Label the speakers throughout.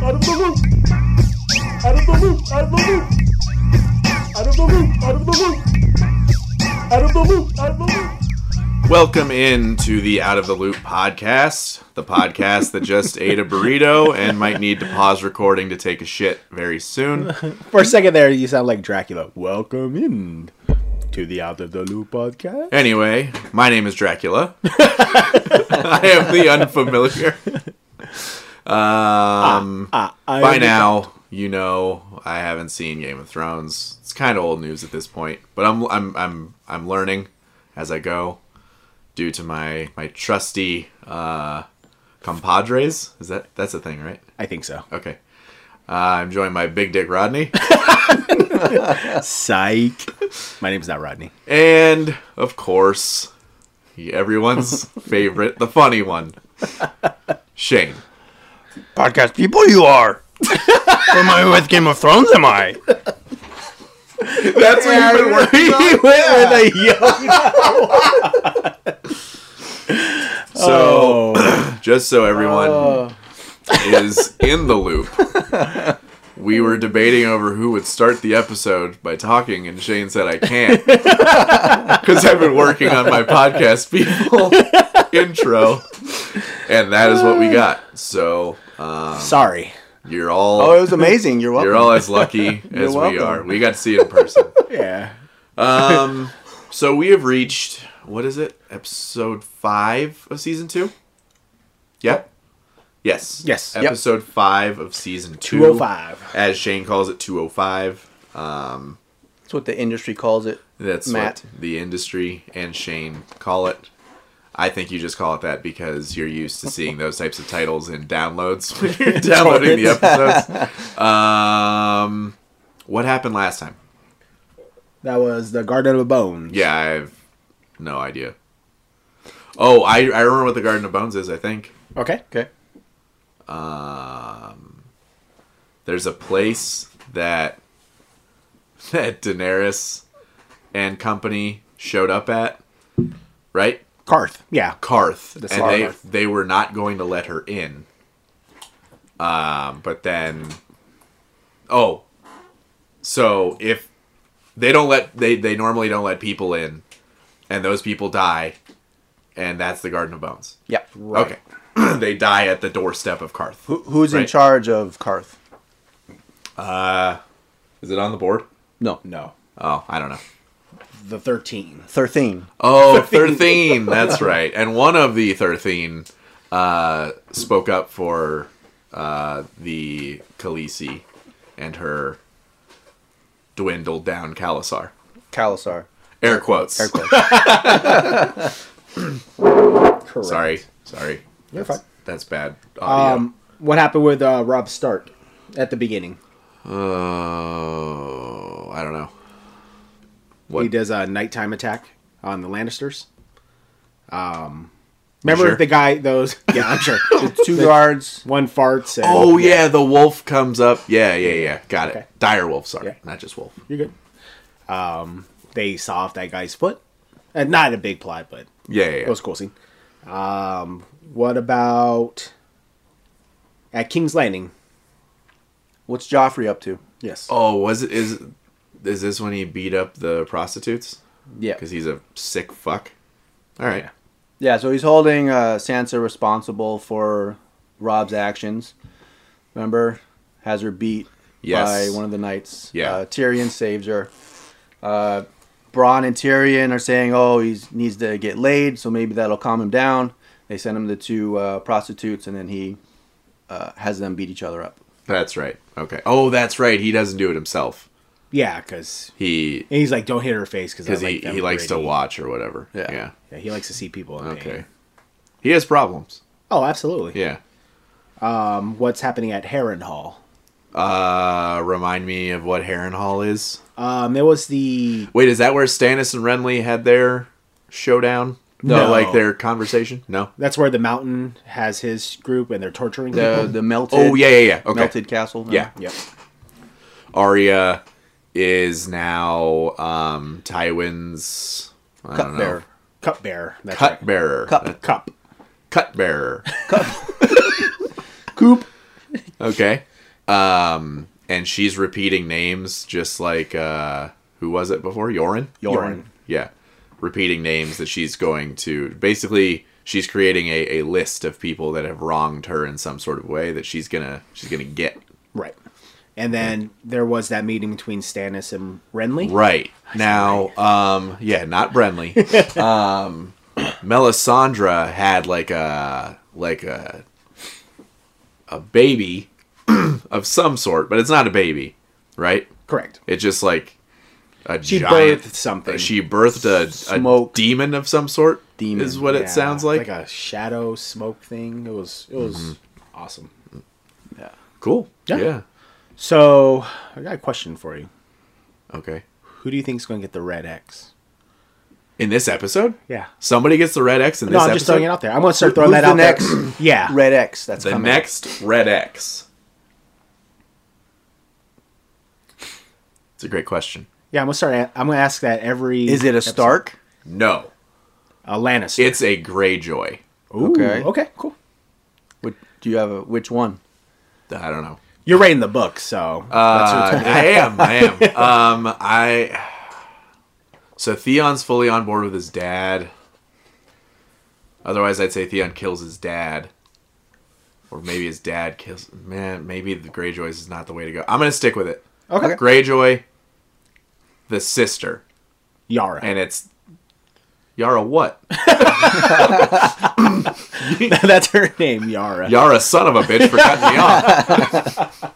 Speaker 1: Out of the loop. Out of the loop. Out of the loop. Out of the loop. Out of the loop. Out of the loop. Out of the loop.
Speaker 2: Welcome into the Out of the Loop podcast, the podcast that just ate a burrito and might need to pause recording to take a shit very soon.
Speaker 1: For a second there, you sound like Dracula. Welcome in to the Out of the Loop podcast.
Speaker 2: Anyway, my name is Dracula. I am the unfamiliar. Um,
Speaker 1: Ah, I
Speaker 2: by now, you know I haven't seen Game of Thrones. It's kind of old news at this point, but I'm I'm I'm I'm learning as I go due to my my trusty uh, compadres. Is that that's a thing, right?
Speaker 1: I think so.
Speaker 2: Okay. Uh, I'm joined by Big Dick Rodney
Speaker 1: Psych. My name's not Rodney.
Speaker 2: and, of course, everyone's favorite, the funny one, Shane.
Speaker 3: Podcast people you are. am I with Game of Thrones? Am I?
Speaker 2: That's what you've been working on.
Speaker 1: with a young.
Speaker 2: So,
Speaker 1: Oh.
Speaker 2: just so everyone uh. is in the loop, we were debating over who would start the episode by talking, and Shane said, I can't. Because I've been working on my podcast people intro, and that is what we got. So, um,
Speaker 1: Sorry.
Speaker 2: you're all.
Speaker 3: Oh, it was amazing. You're welcome.
Speaker 2: You're all as lucky as we are. We got to see it in person.
Speaker 1: Yeah.
Speaker 2: Um, so we have reached what is it? Episode five of season two. Yep. Yes.
Speaker 1: Yes. Yep.
Speaker 2: Episode five of season two.
Speaker 1: 205.
Speaker 2: as Shane calls it, two oh five. Um,
Speaker 3: That's what the industry calls it.
Speaker 2: that's
Speaker 3: Matt.
Speaker 2: what the industry and Shane call it. I think you just call it that because you're used to seeing those types of titles in downloads when you're downloading the episodes. Um, what happened last time?
Speaker 1: That was the Garden of Bones.
Speaker 2: Yeah, I have no idea. Oh, I, I remember what the Garden of Bones is, I think.
Speaker 1: Okay.
Speaker 3: Okay.
Speaker 2: Um, there's a place that that Daenerys and company showed up at, right?
Speaker 1: Qarth. Yeah.
Speaker 2: Qarth,
Speaker 1: The
Speaker 2: and they
Speaker 1: Qarth.
Speaker 2: they were not going to let her in. Um, but then, oh, so if they don't let they they normally don't let people in, and those people die, and that's the Garden of Bones.
Speaker 3: Yep.
Speaker 2: Okay, they die at the doorstep of Qarth.
Speaker 3: Who, who's in charge of Qarth?
Speaker 2: Uh, is it on the board?
Speaker 3: No.
Speaker 1: No.
Speaker 2: Oh, I don't know.
Speaker 1: The 13.
Speaker 3: Thirteen.
Speaker 2: Oh, Thirteen. That's right. And one of the Thirteen uh, spoke up for uh, the Khaleesi and her dwindled down khalasar.
Speaker 3: khalasar.
Speaker 2: Air quotes.
Speaker 3: Air quotes.
Speaker 2: Sorry. Sorry.
Speaker 1: You're
Speaker 2: that's,
Speaker 1: fine.
Speaker 2: That's bad audio.
Speaker 1: Um, what happened with uh, Robb Stark at the beginning?
Speaker 2: oh, I don't know. What?
Speaker 1: He does a nighttime attack on the Lannisters. Um, remember
Speaker 2: sure?
Speaker 1: the guy? Those yeah, I'm sure.
Speaker 3: Two guards.
Speaker 1: One farts. And,
Speaker 2: Oh yeah, the wolf comes up. Yeah, yeah, yeah. Got
Speaker 1: Okay.
Speaker 2: it. Dire wolf. Sorry,
Speaker 1: Yeah.
Speaker 2: not just wolf.
Speaker 1: you're good. Um, they saw off that guy's foot. Uh, not a big plot, but
Speaker 2: Yeah, yeah.
Speaker 1: it was a cool scene. Um, what about at King's Landing?
Speaker 3: What's Joffrey up to?
Speaker 1: Yes.
Speaker 2: Oh, was it? Is is this when he beat up the prostitutes?
Speaker 3: Yeah.
Speaker 2: Because he's a sick fuck. All right.
Speaker 1: Yeah.
Speaker 3: Yeah. So he's holding uh, Sansa responsible for Robb's actions. Remember, has her beat
Speaker 2: Yes.
Speaker 3: by one of the knights.
Speaker 2: Yeah.
Speaker 3: Uh, Tyrion saves her. Uh, Bronn and Tyrion are saying, "Oh, he needs to get laid, so maybe that'll calm him down." They send him the two uh, prostitutes, and then he uh, has them beat each other up.
Speaker 2: That's right. Okay. Oh, that's right. He doesn't do it himself.
Speaker 1: Yeah, because
Speaker 2: He
Speaker 1: he's like, don't hit her face because
Speaker 2: because
Speaker 1: like
Speaker 2: he,
Speaker 1: them
Speaker 2: he likes to watch or whatever.
Speaker 3: Yeah.
Speaker 2: Yeah.
Speaker 1: Yeah, he likes to see people. In
Speaker 2: Okay.
Speaker 1: Pain.
Speaker 2: He has problems.
Speaker 1: Oh, absolutely.
Speaker 2: Yeah.
Speaker 1: Um, what's happening at Harrenhal?
Speaker 2: Uh, remind me of what Harrenhal is.
Speaker 1: Um, it was the
Speaker 2: Wait, is that where Stannis and Renly had their showdown?
Speaker 1: No.
Speaker 2: like their conversation. No.
Speaker 1: that's where the mountain has his group and they're torturing
Speaker 3: The
Speaker 1: people.
Speaker 3: the melted.
Speaker 2: Oh yeah, yeah, yeah. Okay.
Speaker 3: Melted castle.
Speaker 2: Yeah.
Speaker 1: Yep.
Speaker 2: Arya is now um Tywin's I don't know.
Speaker 3: Cupbearer.
Speaker 1: Cupbearer.
Speaker 2: Cut
Speaker 1: right.
Speaker 2: bearer.
Speaker 3: Cup.
Speaker 1: Cup.
Speaker 2: Cut bearer.
Speaker 3: Coop.
Speaker 2: Okay. Um, and she's repeating names just like uh, who was it before? Yoren.
Speaker 3: Yoren.
Speaker 2: Yeah, repeating names that she's going to basically. She's creating a, a list of people that have wronged her in some sort of way that she's gonna she's gonna get
Speaker 1: Right. And then there was that meeting between Stannis and Renly.
Speaker 2: Right. Now, um, yeah, not Brenly. um, Melisandre had like a like a a baby of some sort, but it's not a baby, right?
Speaker 1: Correct.
Speaker 2: It's just like a
Speaker 1: She
Speaker 2: giant.
Speaker 1: birthed something.
Speaker 2: She birthed a, a demon of some sort.
Speaker 3: Demon,
Speaker 2: is what it sounds like.
Speaker 1: Like a shadow smoke thing. It was it was
Speaker 2: Mm-hmm.
Speaker 1: awesome.
Speaker 3: Yeah.
Speaker 2: cool.
Speaker 1: Yeah.
Speaker 2: yeah.
Speaker 1: So I got a question for you.
Speaker 2: Okay.
Speaker 1: Who do you think is going to get the red X?
Speaker 2: In this episode,
Speaker 1: Yeah.
Speaker 2: somebody gets the red X in this episode.
Speaker 1: No, I'm just throwing it out there. I'm going to start
Speaker 3: Who-
Speaker 1: throwing
Speaker 3: who's
Speaker 1: that
Speaker 3: the
Speaker 1: out
Speaker 3: next
Speaker 1: there. Yeah.
Speaker 3: Red X. That's
Speaker 2: The
Speaker 3: coming.
Speaker 2: next red X. It's a great question.
Speaker 1: Yeah, I'm going to start. a- I'm going to ask that every.
Speaker 3: Is it a
Speaker 1: episode.
Speaker 3: Stark?
Speaker 2: No,
Speaker 1: A Lannister.
Speaker 2: it's a Greyjoy.
Speaker 1: Ooh,
Speaker 3: Okay.
Speaker 1: Okay. Cool.
Speaker 3: What, do you have a which one?
Speaker 2: I don't know.
Speaker 1: You're writing the book, so
Speaker 2: Uh,
Speaker 1: that's
Speaker 2: I am. I am. Um, I. So Theon's fully on board with his dad. Otherwise, I'd say Theon kills his dad, or maybe his dad kills. Man, maybe the Greyjoys is not the way to go. I'm gonna stick with it.
Speaker 1: okay.
Speaker 2: Greyjoy, the sister,
Speaker 1: Yara.
Speaker 2: and it's Yara. What?
Speaker 1: that's her name, Yara.
Speaker 2: Yara, son of a bitch, for cutting me off.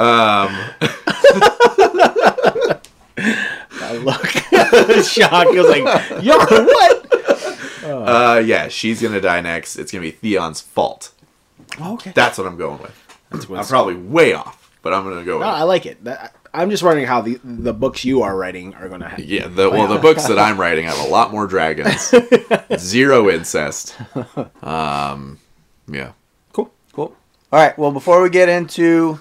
Speaker 1: I look shocked. He was like, Yara, what?
Speaker 2: Uh, yeah, she's gonna die next. It's gonna be Theon's fault.
Speaker 1: okay.
Speaker 2: That's what I'm going with.
Speaker 1: That's
Speaker 2: I'm probably way off, but I'm gonna go with.
Speaker 1: No. I like it. That- I'm just wondering how the the books you are writing are going to happen.
Speaker 2: Yeah, the, well, the books that I'm writing have a lot more dragons, zero incest. Um, yeah,
Speaker 1: Cool.
Speaker 3: Cool. All right. Well, before we get into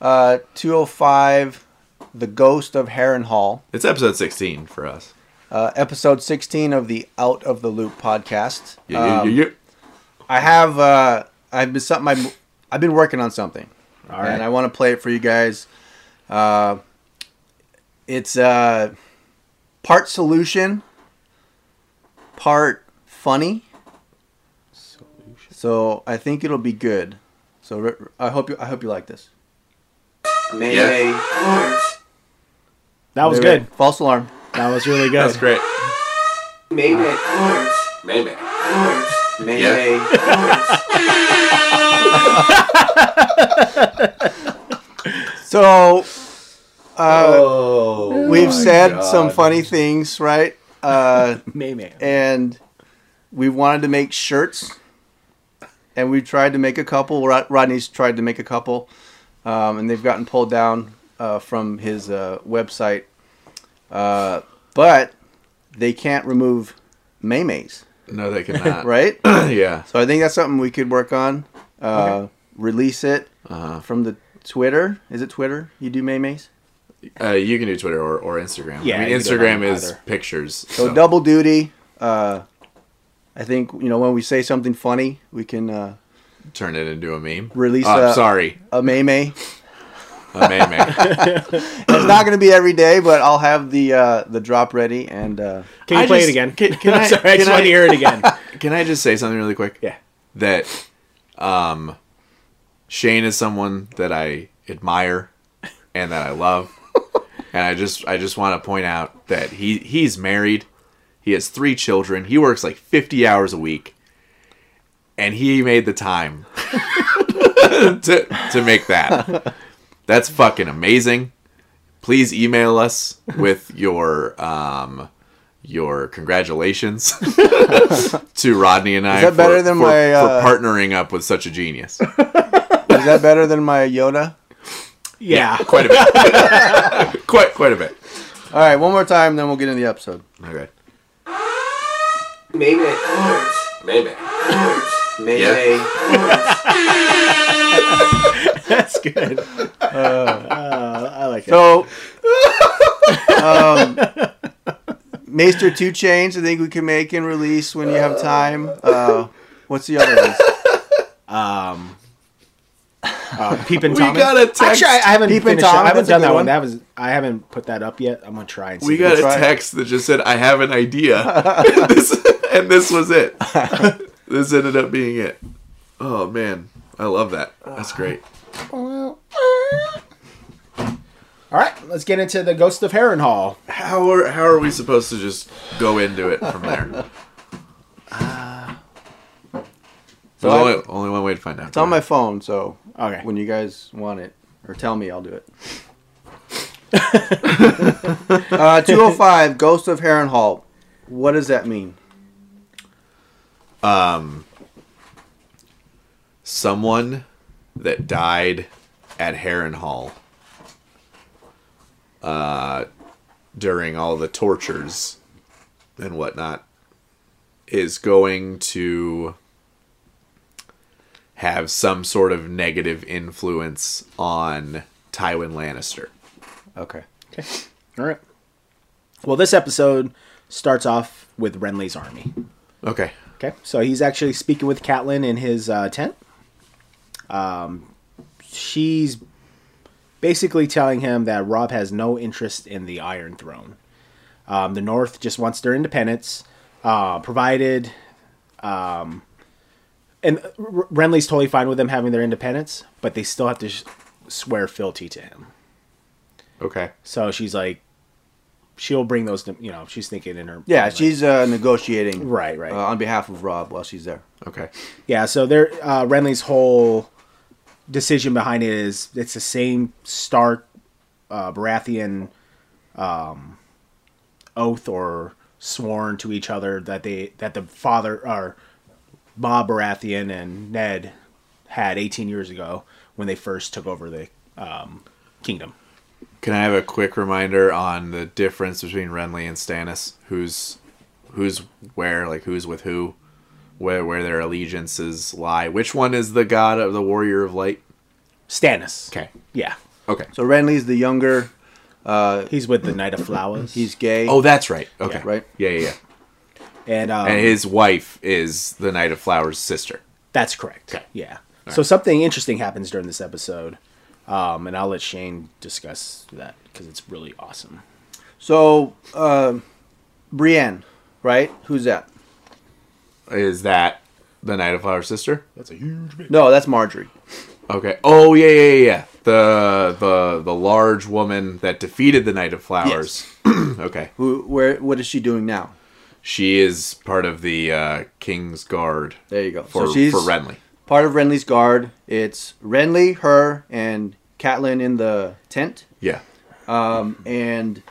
Speaker 3: uh, 205, The Ghost of Harrenhal,
Speaker 2: it's episode 16 for us.
Speaker 3: uh, episode 16 of the Out of the Loop podcast.
Speaker 2: Yeah, yeah,
Speaker 3: Um,
Speaker 2: yeah, yeah.
Speaker 3: I have uh, I've been something I've, I've been working on something,
Speaker 1: All right.
Speaker 3: and I want to play it for you guys. Uh, it's uh, part solution, part funny. Solution. So I think it'll be good. So I hope you I hope you like this. Mayday.
Speaker 1: That was
Speaker 3: Wait, wait.
Speaker 1: good.
Speaker 3: False alarm.
Speaker 1: That was really good.
Speaker 2: That's great.
Speaker 3: Mayday.
Speaker 2: Maybe.
Speaker 3: Mayday. so, uh,
Speaker 2: Oh,
Speaker 3: we've said some funny things, right? Uh,
Speaker 1: Maybe.
Speaker 3: and we wanted to make shirts, and we tried to make a couple. Rod- Rodney's tried to make a couple, um, and they've gotten pulled down uh, from his uh, website. Uh, but they can't remove maymays,
Speaker 2: No, they cannot.
Speaker 3: right?
Speaker 2: yeah.
Speaker 3: So I think that's something we could work on. Uh, Release it
Speaker 2: Uh-huh.
Speaker 3: from the Twitter. Is it Twitter? You do maymays?
Speaker 2: Uh, you can do Twitter or, or Instagram.
Speaker 1: Yeah,
Speaker 2: I mean,
Speaker 1: you can do it
Speaker 2: Instagram is
Speaker 1: either.
Speaker 2: pictures.
Speaker 3: So,
Speaker 2: So,
Speaker 3: double duty. Uh, I think you know when we say something funny, we can uh,
Speaker 2: turn it into a meme.
Speaker 3: Release
Speaker 2: Uh,
Speaker 3: a-
Speaker 2: sorry,
Speaker 3: a maymay.
Speaker 2: a meme.
Speaker 3: It's not going to be every day, but I'll have the uh, the drop ready and uh,
Speaker 1: Can you
Speaker 2: I
Speaker 1: play
Speaker 2: just-
Speaker 1: it again?
Speaker 2: can- can I-
Speaker 1: Sorry, I just want to hear it again.
Speaker 2: Can I just say something really quick?
Speaker 1: Yeah.
Speaker 2: That um, Shane is someone that I admire and that I love, and I just I just want to point out that he he's married, he has three children, he works like fifty hours a week, and he made the time to to make that. That's fucking amazing. Please email us with your um your congratulations to Rodney and I Is
Speaker 3: that better than
Speaker 2: for,
Speaker 3: my, uh,
Speaker 2: for partnering up with such a genius.
Speaker 3: Is that better than my Yoda?
Speaker 1: Yeah.
Speaker 2: Quite a bit. quite quite a bit.
Speaker 3: All right, one more time, then we'll get into the episode.
Speaker 2: Okay.
Speaker 3: Maybe.
Speaker 2: Maybe.
Speaker 3: Mayday.
Speaker 1: That's good. Uh, I like it.
Speaker 3: So, um, Maester Two Chains. I think we can make and release when you have time. Uh, what's the other ones?
Speaker 1: Um, Uh, Peep and
Speaker 2: We
Speaker 1: Tom.
Speaker 2: got a text.
Speaker 1: Actually, I, I haven't
Speaker 3: Peep and
Speaker 1: finished. it.
Speaker 3: Tom,
Speaker 1: I haven't done that one.
Speaker 3: one.
Speaker 1: That was I haven't put that up yet. I'm gonna try and see.
Speaker 2: We got a
Speaker 3: try
Speaker 2: text that just said, "I have an idea," this, and this was it. this ended up being it. Oh man, I love that. That's great.
Speaker 1: All right, let's get into the Ghost of Harrenhal.
Speaker 2: How are how are we supposed to just go into it from there?
Speaker 3: So
Speaker 2: There's
Speaker 3: I-
Speaker 2: only, only one way to find out.
Speaker 3: It's on my phone, so
Speaker 1: Okay.
Speaker 3: when you guys want it or tell me, I'll do it. uh, 205, Ghost of Harrenhal. What does that mean?
Speaker 2: Um, someone that died at Harrenhal uh, during all the tortures and whatnot is going to have some sort of negative influence on Tywin Lannister.
Speaker 3: Okay.
Speaker 1: Okay. All right. Well, this episode starts off with Renly's army.
Speaker 2: Okay.
Speaker 1: Okay, so he's actually speaking with Catelyn in his uh, tent. Um, she's basically telling him that Robb has no interest in the Iron Throne. Um, the North just wants their independence, uh, provided. Um, and Renly's totally fine with them having their independence, but they still have to sh- swear fealty to him.
Speaker 2: Okay.
Speaker 1: So she's like, she'll bring those. To you know, she's thinking in her.
Speaker 3: Yeah,
Speaker 1: like-
Speaker 3: she's uh, negotiating
Speaker 1: Right, right.
Speaker 3: Uh, on behalf of Robb while she's there.
Speaker 2: Okay.
Speaker 1: Yeah, so there, uh, Renly's whole decision behind it is it's the same Stark, uh, Baratheon, um, oath or sworn to each other that they that the father or Bob Baratheon and Ned had 18 years ago when they first took over the um, kingdom.
Speaker 2: Can I have a quick reminder on the difference between Renly and Stannis? Who's who's where, like who's with who, where where their allegiances lie? Which one is the god of the warrior of light?
Speaker 1: Stannis.
Speaker 2: Okay.
Speaker 1: Yeah,
Speaker 2: Okay.
Speaker 3: So Renly's the younger. Uh,
Speaker 1: he's with the Knight of Flowers.
Speaker 3: he's gay.
Speaker 2: Oh, that's right. Okay.
Speaker 3: Yeah. Right.
Speaker 2: Yeah, yeah, yeah.
Speaker 1: And um,
Speaker 2: And his wife is the Knight of Flowers' sister.
Speaker 1: That's correct.
Speaker 2: Okay.
Speaker 1: Yeah. So something interesting happens during this episode, um, and I'll let Shane discuss that because it's really awesome.
Speaker 3: So, uh, Brienne, right? Who's that?
Speaker 2: Is that the Knight of Flowers' sister?
Speaker 1: That's a huge bit.
Speaker 3: No, that's Margaery.
Speaker 2: Okay. Oh yeah, yeah, yeah, yeah. The the the large woman that defeated the Knight of Flowers. okay.
Speaker 3: Who? Where? What is she doing now?
Speaker 2: She is part of the uh, King's Guard
Speaker 3: There you go.
Speaker 2: for
Speaker 3: so she's
Speaker 2: for Renly.
Speaker 3: part of Renly's guard. It's Renly, her, and Catelyn in the tent.
Speaker 2: Yeah.
Speaker 3: Um, and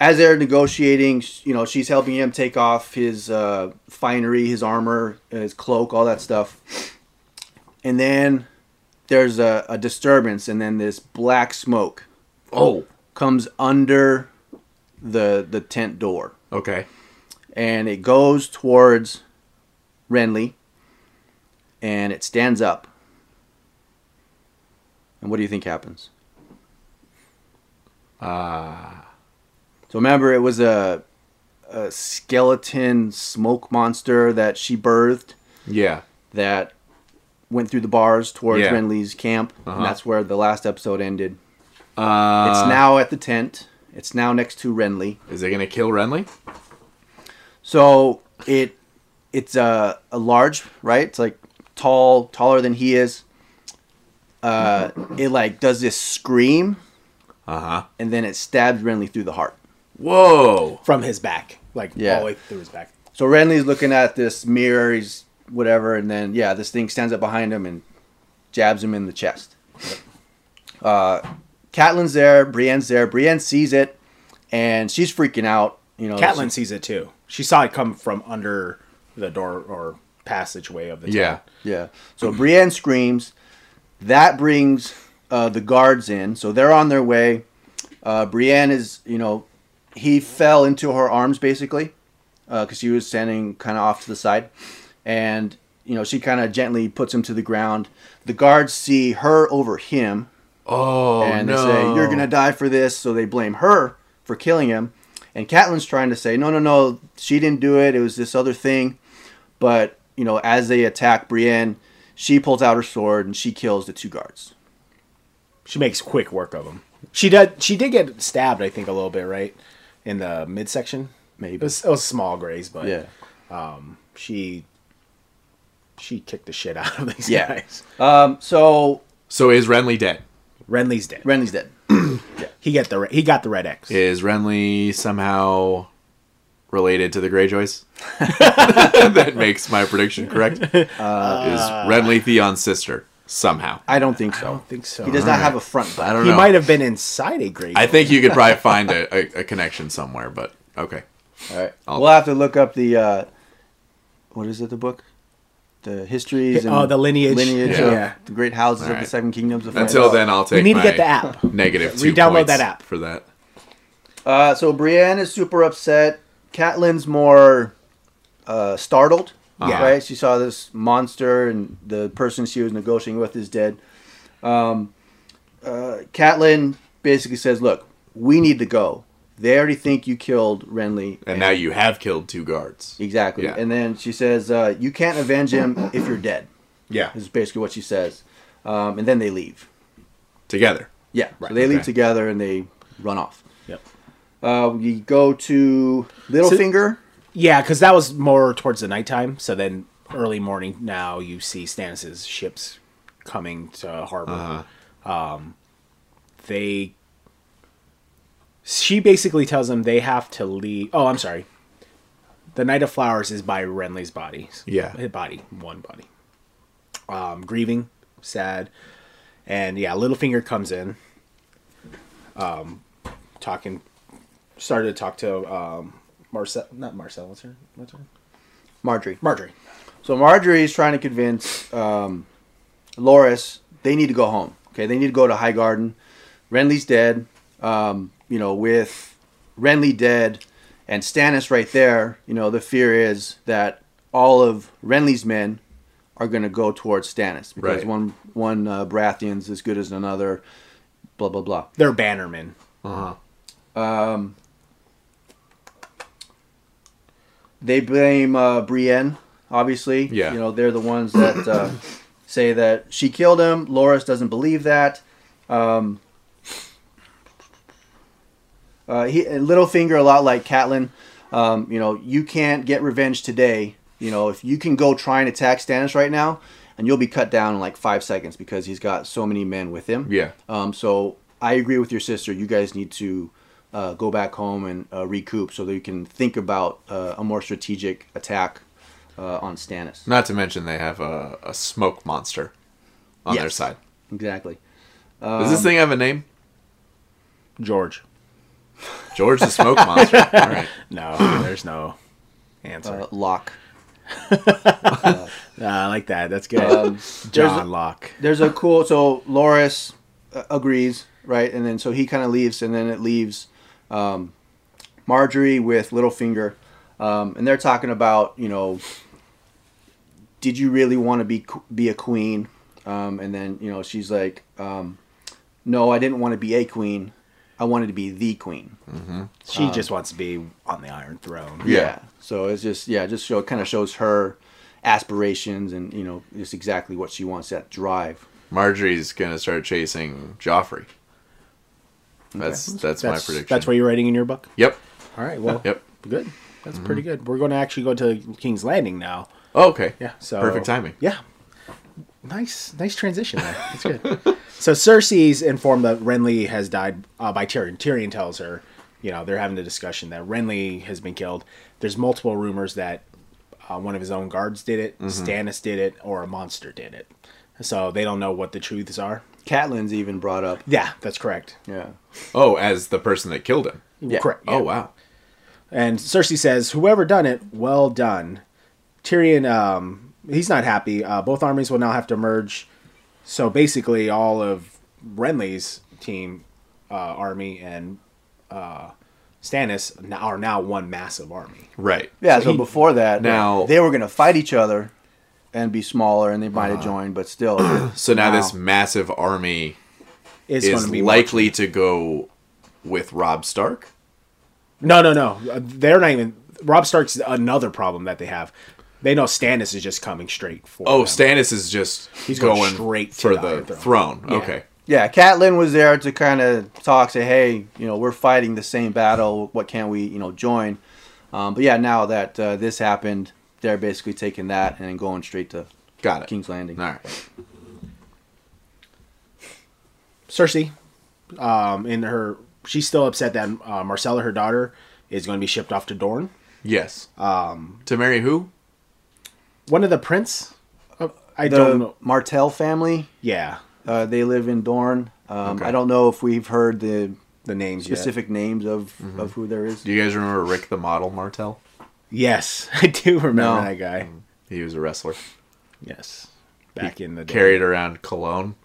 Speaker 3: as they're negotiating, you know, she's helping him take off his uh, finery, his armor, his cloak, all that stuff. And then there's a, a disturbance, and then this black smoke
Speaker 2: Oh.
Speaker 3: comes under the the tent door,
Speaker 2: Okay.
Speaker 3: And it goes towards Renly, and it stands up. And what do you think happens?
Speaker 2: Ah.
Speaker 3: So remember, it was a, a skeleton smoke monster that she birthed
Speaker 2: yeah.
Speaker 3: that went through the bars towards
Speaker 2: Yeah.
Speaker 3: Renly's camp,
Speaker 2: Uh-huh.
Speaker 3: and that's where the last episode ended.
Speaker 2: Uh,
Speaker 3: It's now at the tent. It's now next to Renly.
Speaker 2: Is it gonna kill Renly?
Speaker 3: So it it's a a large, right? It's like tall, taller than he is. Uh, it like does this scream,
Speaker 2: Uh huh.
Speaker 3: and then it stabs Renly through the heart.
Speaker 2: Whoa.
Speaker 1: From his back, like
Speaker 3: Yeah.
Speaker 1: all the way through his back.
Speaker 3: So Renly's looking at this mirror, he's whatever, and then yeah, this thing stands up behind him and jabs him in the chest. Uh, Catelyn's there, Brienne's there. Brienne sees it, and she's freaking out. You know,
Speaker 1: Catelyn
Speaker 3: she-
Speaker 1: sees it too. She saw it come from under the door or passageway of the tent.
Speaker 2: Yeah.
Speaker 3: yeah. So Brienne screams. That brings uh, the guards in, so they're on their way. Uh, Brienne is, you know, he fell into her arms basically because she was standing kind of off to the side, and you know she kind of gently puts him to the ground. The guards see her over him,
Speaker 2: Oh
Speaker 3: and
Speaker 2: no.
Speaker 3: they say, "You're gonna die for this," so they blame her for killing him. And Catelyn's trying to say, "No, no, no, she didn't do it. It was this other thing." But you know, as they attack Brienne, she pulls out her sword and she kills the two guards.
Speaker 1: she makes quick work of them. She did. She did get stabbed, I think, a little bit, right, in the midsection.
Speaker 3: Maybe.
Speaker 1: It was, it was small graze, but
Speaker 3: Yeah.
Speaker 1: she she kicked the shit out of these
Speaker 3: Yeah.
Speaker 1: guys.
Speaker 3: Um, so
Speaker 2: So is Renly dead?
Speaker 1: Renly's dead.
Speaker 3: Renly's dead.
Speaker 1: He got the re- he got the red X.
Speaker 2: Is Renly somehow related to the Greyjoys? that makes my prediction correct. is Renly Theon's sister somehow?
Speaker 3: I don't think so.
Speaker 1: I don't think so.
Speaker 3: He does not have a front
Speaker 2: I don't know.
Speaker 1: He
Speaker 2: know.
Speaker 1: might have been inside a grave.
Speaker 2: I think you could probably find a, a, a connection somewhere, but okay.
Speaker 3: All right.
Speaker 2: I'll-
Speaker 3: We'll have to look up the uh, what is it? The book, the histories.
Speaker 1: and Oh, the lineage.
Speaker 3: lineage
Speaker 2: Yeah.
Speaker 3: of
Speaker 1: Yeah.
Speaker 3: the great houses
Speaker 2: All
Speaker 3: of the seven kingdoms of
Speaker 2: Until
Speaker 3: France.
Speaker 2: then, I'll take.
Speaker 1: We need to get the app.
Speaker 2: Negative two
Speaker 1: Re-download that app.
Speaker 2: for that.
Speaker 3: Uh, so Brienne is super upset. Catelyn's more uh, startled.
Speaker 1: Yeah.
Speaker 3: Right. She saw this monster, and the person she was negotiating with is dead. Um, uh, Catelyn basically says, "Look, we need to go. They already think you killed Renly,
Speaker 2: And now you have killed two guards.
Speaker 3: exactly."
Speaker 2: Yeah.
Speaker 3: And then she says, uh, "You can't avenge him if you're dead."
Speaker 1: Yeah.
Speaker 3: Is basically what she says. Um, and then they leave.
Speaker 2: Together.
Speaker 3: Yeah.
Speaker 1: Right,
Speaker 3: so they leave together and they run off.
Speaker 1: Yep.
Speaker 3: Uh, we go to Littlefinger.
Speaker 1: Yeah, because that was more towards the nighttime. So then early morning now you see Stannis's ships coming to harbor.
Speaker 2: Uh-huh.
Speaker 1: Um, they. She basically tells them they have to leave. Oh, I'm sorry. The Knight of Flowers is by Renly's body.
Speaker 2: Yeah.
Speaker 1: His body, one body. Um, grieving, sad, and yeah, Littlefinger comes in. Um, talking, started to talk to um, Marcel, not Marcel. What's her? What's her?
Speaker 3: Margaery.
Speaker 1: Margaery.
Speaker 3: So Margaery is trying to convince um, Loras they need to go home. Okay, they need to go to Highgarden. Renly's dead. Um, you know, with Renly dead and Stannis right there, you know, the fear is that all of Renly's men are going to go towards Stannis because
Speaker 2: Right.
Speaker 3: one one uh, Baratheon's as good as another. Blah blah blah.
Speaker 1: They're bannermen.
Speaker 2: Uh huh.
Speaker 3: Um, they blame uh, Brienne, obviously.
Speaker 2: Yeah.
Speaker 3: You know, they're the ones that uh, say that she killed him. Loras doesn't believe that. Um, uh, he, Littlefinger, a lot like Catelyn. Um, you know, you can't get revenge today. You know, if you can go try and attack Stannis right now, and you'll be cut down in like five seconds because he's got so many men with him.
Speaker 2: Yeah.
Speaker 3: Um, so I agree with your sister. You guys need to uh, go back home and uh, recoup so that you can think about uh, a more strategic attack uh, on Stannis.
Speaker 2: Not to mention they have a, a smoke monster on their
Speaker 3: Yes.
Speaker 2: side.
Speaker 3: Exactly.
Speaker 2: Does
Speaker 3: Um,
Speaker 2: this thing have a name?
Speaker 1: George.
Speaker 2: George the Smoke Monster. All right.
Speaker 1: No, there's no answer.
Speaker 3: Uh, Locke.
Speaker 1: Uh, I like that. That's good.
Speaker 3: Um,
Speaker 1: John
Speaker 3: there's a-
Speaker 1: Locke.
Speaker 3: There's a cool. So Loras uh, agrees, right? And then so he kind of leaves, and then it leaves um, Margaery with Littlefinger, um, and they're talking about, you know, did you really want to be be a queen? Um, and then you know she's like, um, no, I didn't want to be a queen. I wanted to be the queen.
Speaker 1: She
Speaker 3: um,
Speaker 1: just wants to be on the Iron Throne.
Speaker 2: Yeah.
Speaker 3: So it's just yeah, just show kind of shows her aspirations and you know just exactly what she wants that drive.
Speaker 2: Margaery's gonna start chasing Joffrey. That's that's, my prediction.
Speaker 1: that's what you're writing in your book.
Speaker 2: Yep.
Speaker 1: All right. Well,
Speaker 2: Yep.
Speaker 1: good. That's pretty good. We're going to actually go to King's Landing now.
Speaker 2: Oh, okay.
Speaker 1: Yeah. So
Speaker 2: Perfect timing.
Speaker 1: Yeah. Nice, nice transition there. That's good. so Cersei's informed that Renly has died uh, by Tyrion. Tyrion tells her, you know, they're having a discussion that Renly has been killed. There's multiple rumors that uh, one of his own guards did it, Stannis did it, or a monster did it. So they don't know what the truths are.
Speaker 3: Catelyn's even brought up.
Speaker 1: Yeah, that's correct.
Speaker 3: Yeah.
Speaker 2: Oh, as the person that killed him.
Speaker 3: Yeah.
Speaker 1: Correct.
Speaker 2: Oh wow.
Speaker 1: And Cersei says, "Whoever done it, well done." Tyrion, um, he's not happy. Uh, both armies will now have to merge. So basically, all of Renly's team, uh, army, and uh, Stannis are now one massive army.
Speaker 2: Right.
Speaker 3: Yeah.
Speaker 1: So
Speaker 3: So,
Speaker 1: he-
Speaker 3: before that,
Speaker 2: Now-
Speaker 3: they were gonna fight each other and be smaller, and they might have joined, but still.
Speaker 2: So now
Speaker 3: Wow.
Speaker 2: this massive army
Speaker 1: It's going
Speaker 2: is
Speaker 1: to be
Speaker 2: likely to go with Robb Stark.
Speaker 1: No, no, no. Uh, They're not even. Robb Stark's another problem that they have. They know Stannis is just coming straight for.
Speaker 2: Oh,
Speaker 1: them.
Speaker 2: Stannis is just
Speaker 1: He's going
Speaker 2: going
Speaker 1: straight
Speaker 2: for
Speaker 1: the
Speaker 2: the throne.
Speaker 1: Throne. Yeah.
Speaker 2: Okay.
Speaker 3: yeah, Catelyn was there to kind of talk, say, hey, you know, we're fighting the same battle. What can we, you know, join? Um, but yeah, now that uh, this happened, they're basically taking that and going straight to
Speaker 2: Got it.
Speaker 3: King's Landing.
Speaker 2: All right.
Speaker 1: Cersei, um, in her, she's still upset that uh, Myrcella, her daughter, is going to be shipped off to Dorne.
Speaker 2: Yes. Um. To marry who?
Speaker 1: One of the prince. uh, I
Speaker 3: The
Speaker 1: don't know.
Speaker 3: Martell family,
Speaker 1: Yeah,
Speaker 3: uh, they live in Dorne. Um,
Speaker 2: Okay.
Speaker 3: I don't know if we've heard the
Speaker 1: the names yet.
Speaker 3: specific names of,
Speaker 2: Mm-hmm.
Speaker 3: of who there is.
Speaker 2: Do you guys remember Rick the Model Martell?
Speaker 1: Yes, I do remember
Speaker 3: No.
Speaker 1: that guy.
Speaker 2: He was a wrestler.
Speaker 1: Yes, back in the day.
Speaker 2: Carried around cologne.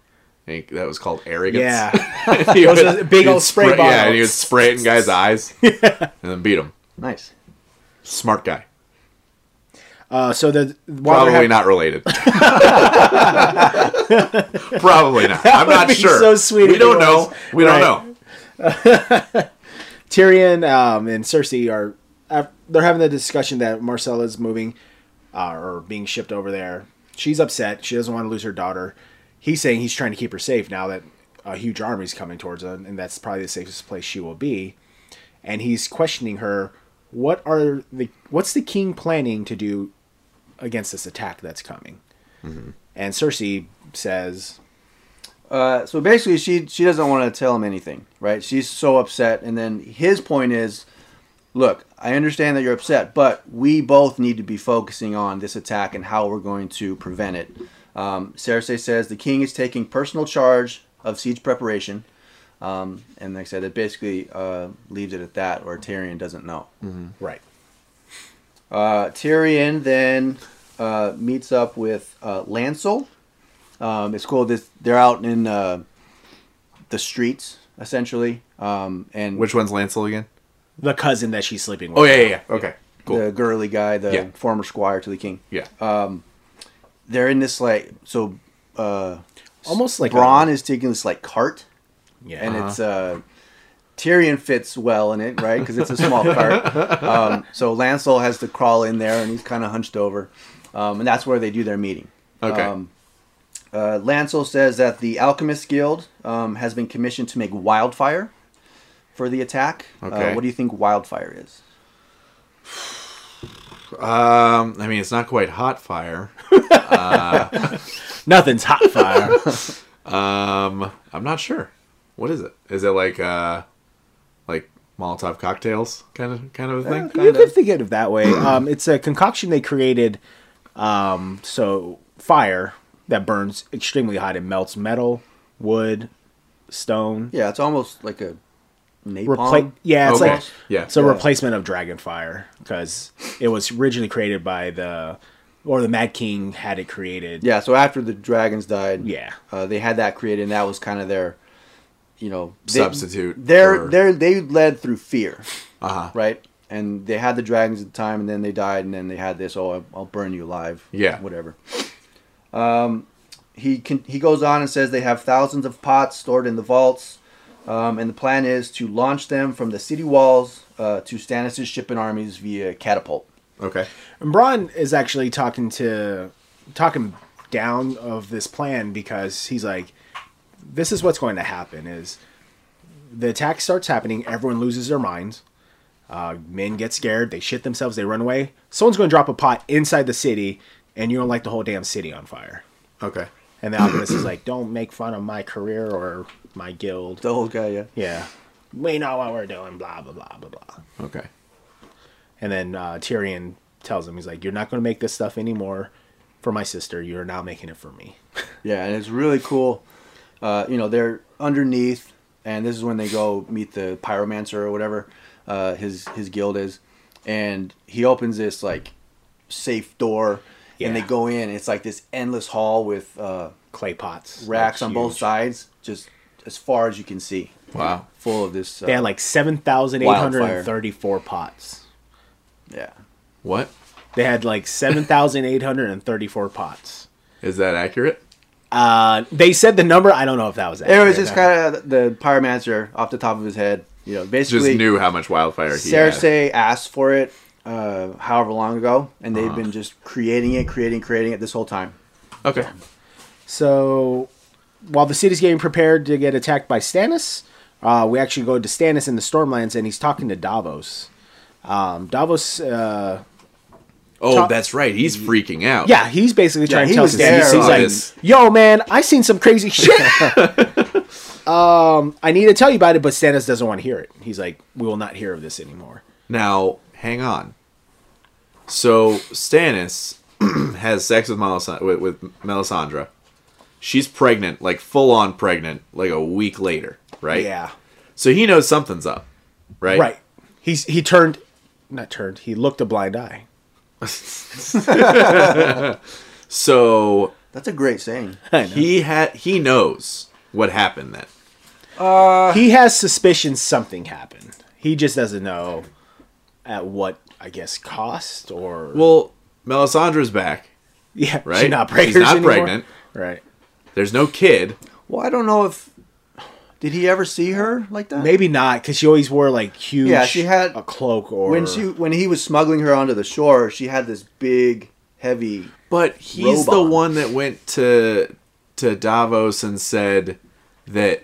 Speaker 2: I think that was called arrogance.
Speaker 1: Yeah,
Speaker 2: he
Speaker 1: was
Speaker 2: would-
Speaker 1: are big
Speaker 2: he'd
Speaker 1: old spray
Speaker 2: Yeah, and he would spray it in guys' eyes and then beat them.
Speaker 3: Nice.
Speaker 2: Smart guy.
Speaker 1: Uh, so the
Speaker 2: Probably not related. Probably not. I'm not sure.
Speaker 1: so sweet
Speaker 2: We don't know. We
Speaker 1: Right.
Speaker 2: don't know.
Speaker 1: Tyrion um, and Cersei are they're having the discussion that Myrcella's moving uh, or being shipped over there. She's upset. She doesn't want to lose her daughter. He's saying he's trying to keep her safe now that a huge army's coming towards her, and that's probably the safest place she will be. And he's questioning her. What are the what's the king planning to do against this attack that's coming? And Cersei says,
Speaker 3: Uh, so basically, she she doesn't want to tell him anything, right? She's so upset, and then his point is, look, I understand that you're upset, but we both need to be focusing on this attack and how we're going to prevent it. Um, Cersei says the king is taking personal charge of siege preparation, um, and like I said, it basically uh, leaves it at that, or Tyrion doesn't know.
Speaker 1: "Right,
Speaker 3: Uh, Tyrion then uh, meets up with uh, Lancel. Um, it's cool. This they're out in uh, the streets essentially, um, and
Speaker 2: Which one's Lancel again?
Speaker 1: the cousin that she's sleeping with."
Speaker 2: Oh yeah, yeah, yeah. Okay, cool.
Speaker 3: the girly guy, the
Speaker 2: Yeah.
Speaker 3: former squire to the king.
Speaker 2: yeah.
Speaker 3: They're in this like so. Uh,
Speaker 1: almost like
Speaker 3: Bronn
Speaker 1: a,
Speaker 3: is taking this like cart,
Speaker 1: yeah,
Speaker 3: and it's uh, Tyrion fits well in it, right? Because it's a small cart. Um, so Lancel has to crawl in there, and he's kind of hunched over, um, and that's where they do their meeting.
Speaker 2: Okay.
Speaker 3: Um, uh, Lancel says that the Alchemist Guild um, has been commissioned to make wildfire for the attack.
Speaker 2: Okay.
Speaker 3: Uh, what do you think wildfire is?
Speaker 2: Um, I mean, it's not quite hot fire.
Speaker 1: nothing's hot fire.
Speaker 2: Um, I'm not sure. What is it? Is it like uh, like Molotov cocktails kind of kind of a thing?
Speaker 1: you could think of it that way. Um, it's a concoction they created. Um, so fire that burns extremely hot. It melts metal, wood, stone.
Speaker 3: Yeah, it's almost like a napalm.
Speaker 1: Repla- yeah, it's
Speaker 2: Okay.
Speaker 1: like
Speaker 2: Yeah.
Speaker 1: it's a
Speaker 3: Yeah.
Speaker 1: replacement of dragon fire because it was originally created by the or the Mad King had it created.
Speaker 3: Yeah, so after the dragons died,
Speaker 1: Yeah.
Speaker 3: uh, they had that created, and that was kind of their, you know, they,
Speaker 2: Substitute
Speaker 3: They're
Speaker 2: for-
Speaker 3: they're they led through fear,
Speaker 2: Uh huh.
Speaker 3: right? And they had the dragons at the time, and then they died, and then they had this. Oh, I'll, I'll burn you alive.
Speaker 2: Yeah.
Speaker 3: whatever. Um, he can, he goes on and says they have thousands of pots stored in the vaults, um, and the plan is to launch them from the city walls uh, to Stannis' ship and armies via catapult.
Speaker 2: Okay.
Speaker 1: And Bronn is actually talking to talking down of this plan because he's like, this is what's going to happen is the attack starts happening, everyone loses their minds. Uh, men get scared, they shit themselves, they run away. Someone's going to drop a pot inside the city, and you're going to light the whole damn city on fire.
Speaker 2: Okay.
Speaker 1: And the alchemist is like, don't make fun of my career or my guild.
Speaker 3: The whole guy, yeah.
Speaker 1: Yeah. We know what we're doing, blah, blah, blah, blah, blah.
Speaker 2: Okay.
Speaker 1: And then uh, Tyrion tells him, he's like, You're not going to make this stuff anymore for my sister. You're now making it for me.
Speaker 3: Yeah, and it's really cool. Uh, you know, they're underneath, and this is when they go meet the pyromancer or whatever uh, his his guild is, and he opens this like safe door, and they go in. It's like this endless hall with uh,
Speaker 1: Clay pots.
Speaker 3: racks
Speaker 1: like,
Speaker 3: on both sides, just as far as you can see,
Speaker 2: Wow.
Speaker 3: full of this. Uh,
Speaker 1: They had like 7,834 pots.
Speaker 3: yeah,
Speaker 2: What
Speaker 1: They had like 7,834 pots.
Speaker 2: is that accurate?
Speaker 1: Uh, they said the number. I don't know if that was
Speaker 3: it
Speaker 1: accurate.
Speaker 3: was just kind of the pyromancer off the top of his head. You know,
Speaker 2: Just
Speaker 3: basically
Speaker 2: knew how much wildfire he had.
Speaker 3: Cersei asked for it uh, however long ago, and they've
Speaker 2: Uh-huh.
Speaker 3: been just creating it, creating, creating it this whole time.
Speaker 2: Okay.
Speaker 1: So while the city's getting prepared to get attacked by Stannis, uh, we actually go to Stannis in the Stormlands, and he's talking to Davos. Um, Davos, uh,
Speaker 2: Oh,
Speaker 1: Top-
Speaker 2: that's right. He's freaking out.
Speaker 1: yeah, he's basically trying
Speaker 3: he
Speaker 1: to tell
Speaker 3: was
Speaker 1: Stannis,
Speaker 3: there,
Speaker 1: he's like,
Speaker 2: this.
Speaker 1: "Yo, man, I seen some crazy shit. um, I need to tell you about it, but Stannis doesn't want to hear it. He's like, we will not hear of this anymore.
Speaker 2: Now, hang on. So Stannis has sex with, Melis- with, with Melisandre. She's pregnant, like full on pregnant, like a week later, right?
Speaker 1: Yeah,
Speaker 2: So he knows something's up, right?
Speaker 1: right. He's he turned, not turned. He looked a blind eye.
Speaker 2: So
Speaker 3: That's a great saying.
Speaker 2: He had he knows what happened then.
Speaker 1: Uh, he has suspicions something happened. He just doesn't know at what I guess cost or
Speaker 2: Well, Melisandre's back,
Speaker 1: yeah,
Speaker 2: right?
Speaker 1: She's not pregnant.
Speaker 2: She's not
Speaker 1: anymore.
Speaker 2: pregnant.
Speaker 1: Right.
Speaker 2: There's no kid.
Speaker 3: Well, I don't know if did he ever see her like that.
Speaker 1: Maybe not because she always wore like huge.
Speaker 3: Yeah, she had-
Speaker 1: a cloak or
Speaker 3: when she when he was smuggling her onto the shore, she had this big, heavy.
Speaker 2: But he's
Speaker 3: Robe
Speaker 2: the
Speaker 3: on.
Speaker 2: one that went to to Davos and said that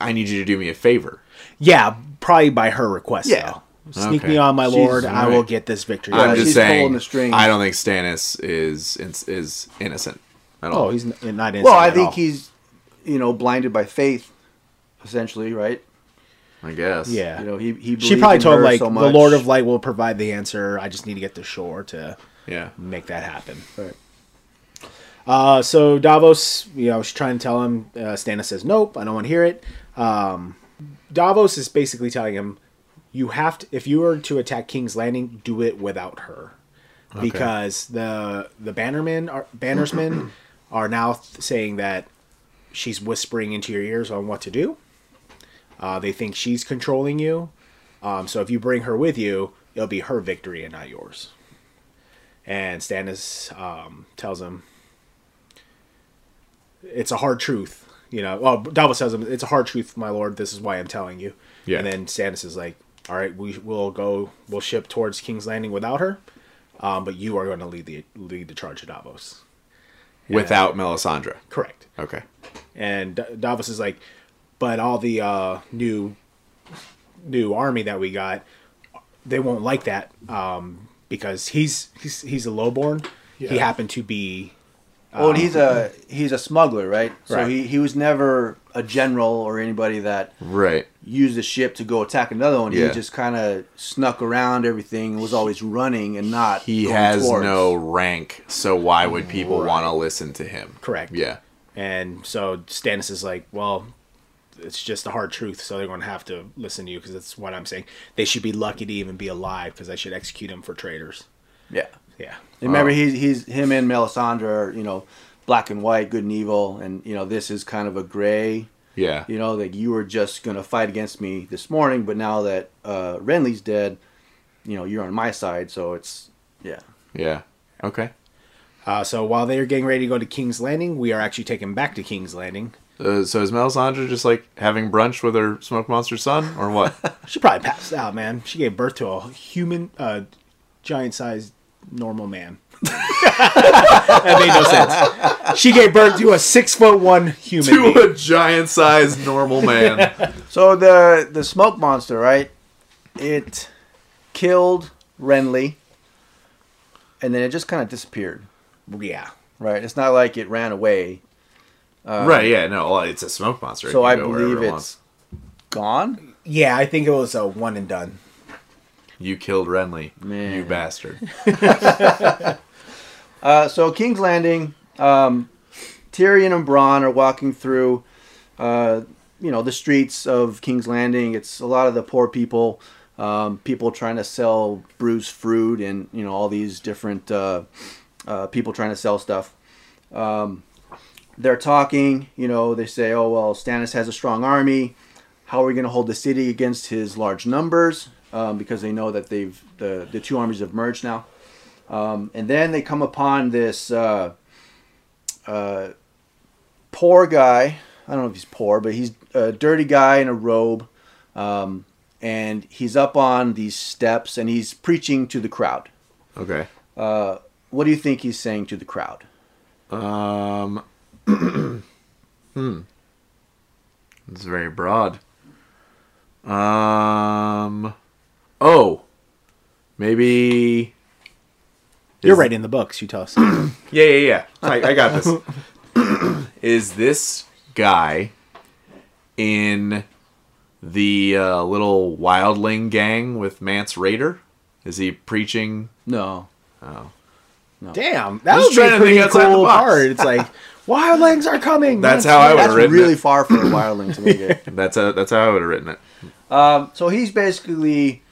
Speaker 2: I need you to do me a favor.
Speaker 1: Yeah, probably by her request.
Speaker 3: Yeah.
Speaker 1: though. Sneak
Speaker 2: Okay.
Speaker 1: me on, my
Speaker 3: She's-
Speaker 1: lord. I will get this victory.
Speaker 2: I'm
Speaker 3: she's
Speaker 2: just
Speaker 3: pulling
Speaker 2: saying.
Speaker 3: the strings.
Speaker 2: I don't think Stannis is is, is innocent at oh, all.
Speaker 1: oh, he's not innocent.
Speaker 3: Well, I
Speaker 1: at
Speaker 3: think
Speaker 1: all.
Speaker 3: he's, you know, blinded by faith, essentially, right?
Speaker 2: I guess.
Speaker 1: Yeah.
Speaker 3: You know, he he.
Speaker 1: she probably
Speaker 3: in
Speaker 1: told him like
Speaker 3: so
Speaker 1: the. Lord of Light will provide the answer. I just need to get to shore to
Speaker 2: Yeah.
Speaker 1: make that happen.
Speaker 3: Right.
Speaker 1: Uh, so Davos, you know, she's trying to tell him. Uh, Stannis says, "Nope, I don't want to hear it." Um, Davos is basically telling him, "You have to. If you were to attack King's Landing, do it without her, because the the bannermen are bannersmen are now th- saying that she's whispering into your ears on what to do. Uh, they think she's controlling you. Um, so if you bring her with you, it'll be her victory and not yours." And Stannis um, tells him, "It's a hard truth." You know, well, Davos tells him, "It's a hard truth, my lord. This is why I'm telling you."
Speaker 2: Yeah.
Speaker 1: And then Stannis is like, "All right, we will go. We'll ship towards King's Landing without her, um, but you are going to lead the lead the charge of Davos."
Speaker 2: Without Melisandre.
Speaker 1: Correct.
Speaker 2: Okay.
Speaker 1: And D- Davos is like, "But all the uh, new new army that we got, they won't like that um, because he's he's he's a lowborn. He happened to be."
Speaker 3: Oh, and he's a he's a smuggler, right? So
Speaker 1: Right.
Speaker 3: he, he was never a general or anybody that
Speaker 2: Right.
Speaker 3: used the ship to go attack another one.
Speaker 2: Yeah.
Speaker 3: He just kind of snuck around everything and was always running and not.
Speaker 2: He
Speaker 3: going
Speaker 2: has
Speaker 3: towards.
Speaker 2: no rank, so why would people want to listen to him?
Speaker 1: Correct.
Speaker 2: Yeah.
Speaker 1: And so Stannis is like, well, it's just a hard truth, so they're going to have to listen to you because that's what I'm saying. They should be lucky to even be alive because I should execute them for traitors.
Speaker 3: Yeah.
Speaker 1: Yeah.
Speaker 3: Remember,
Speaker 2: Oh.
Speaker 3: he's he's him and Melisandre are you know black and white, good and evil, and you know this is kind of a gray.
Speaker 2: Yeah.
Speaker 3: You know, like you were just gonna fight against me this morning, but now that uh, Renly's dead, you know you're on my side. So it's yeah.
Speaker 2: Yeah. Okay.
Speaker 1: Uh, so while they're getting ready to go to King's Landing, we are actually taken back to King's Landing.
Speaker 2: Uh, so is Melisandre just like having brunch with her smoke monster son, or what?
Speaker 1: She probably passed out, man. She gave birth to a human, uh, giant-sized normal man. that made no sense. She gave birth to a six foot one human.
Speaker 2: to
Speaker 1: being.
Speaker 2: a giant-sized normal man.
Speaker 3: So the the smoke monster, right? It killed Renly, and then it just kind of disappeared.
Speaker 1: Yeah.
Speaker 3: Right? It's not like it ran away.
Speaker 2: Right? Yeah. No. Well, it's a smoke monster.
Speaker 3: So I
Speaker 2: go
Speaker 3: believe
Speaker 2: it
Speaker 3: it's
Speaker 2: wants.
Speaker 3: gone.
Speaker 1: Yeah, I think it was a one and done.
Speaker 2: You killed Renly.
Speaker 3: Man.
Speaker 2: You bastard.
Speaker 3: Uh, so King's Landing, um, Tyrion and Bronn are walking through, uh, you know, the streets of King's Landing. It's a lot of the poor people, um, people trying to sell bruised fruit, and you know all these different uh, uh, people trying to sell stuff. Um, they're talking. You know, they say, "Oh well, Stannis has a strong army. How are we going to hold the city against his large numbers?" Um, because they know that they've the the two armies have merged now. Um, and then they come upon this uh, uh, poor guy. I don't know if he's poor, but he's a dirty guy in a robe. Um, and he's up on these steps and he's preaching to the crowd.
Speaker 2: Okay.
Speaker 3: Uh, what do you think he's saying to the crowd?
Speaker 2: Um. It's very broad. Um. Oh, maybe.
Speaker 1: You're
Speaker 2: Is-
Speaker 1: right in the books. You tell us.
Speaker 2: Yeah, yeah, yeah. I, I got this. Is this guy in the uh, little wildling gang with Mance Rayder? Is he preaching?
Speaker 3: No. Oh.
Speaker 1: Damn, that
Speaker 2: just
Speaker 1: would be
Speaker 2: trying to
Speaker 1: pretty
Speaker 2: think outside the
Speaker 1: cool
Speaker 2: box.
Speaker 1: part. It's like wildlings are coming.
Speaker 2: That's
Speaker 1: Let's
Speaker 2: how I would-
Speaker 3: That's
Speaker 2: written
Speaker 3: really
Speaker 2: it.
Speaker 3: far for a wildling to make it.
Speaker 2: That's a, that's how I would have written it.
Speaker 3: Um, so he's basically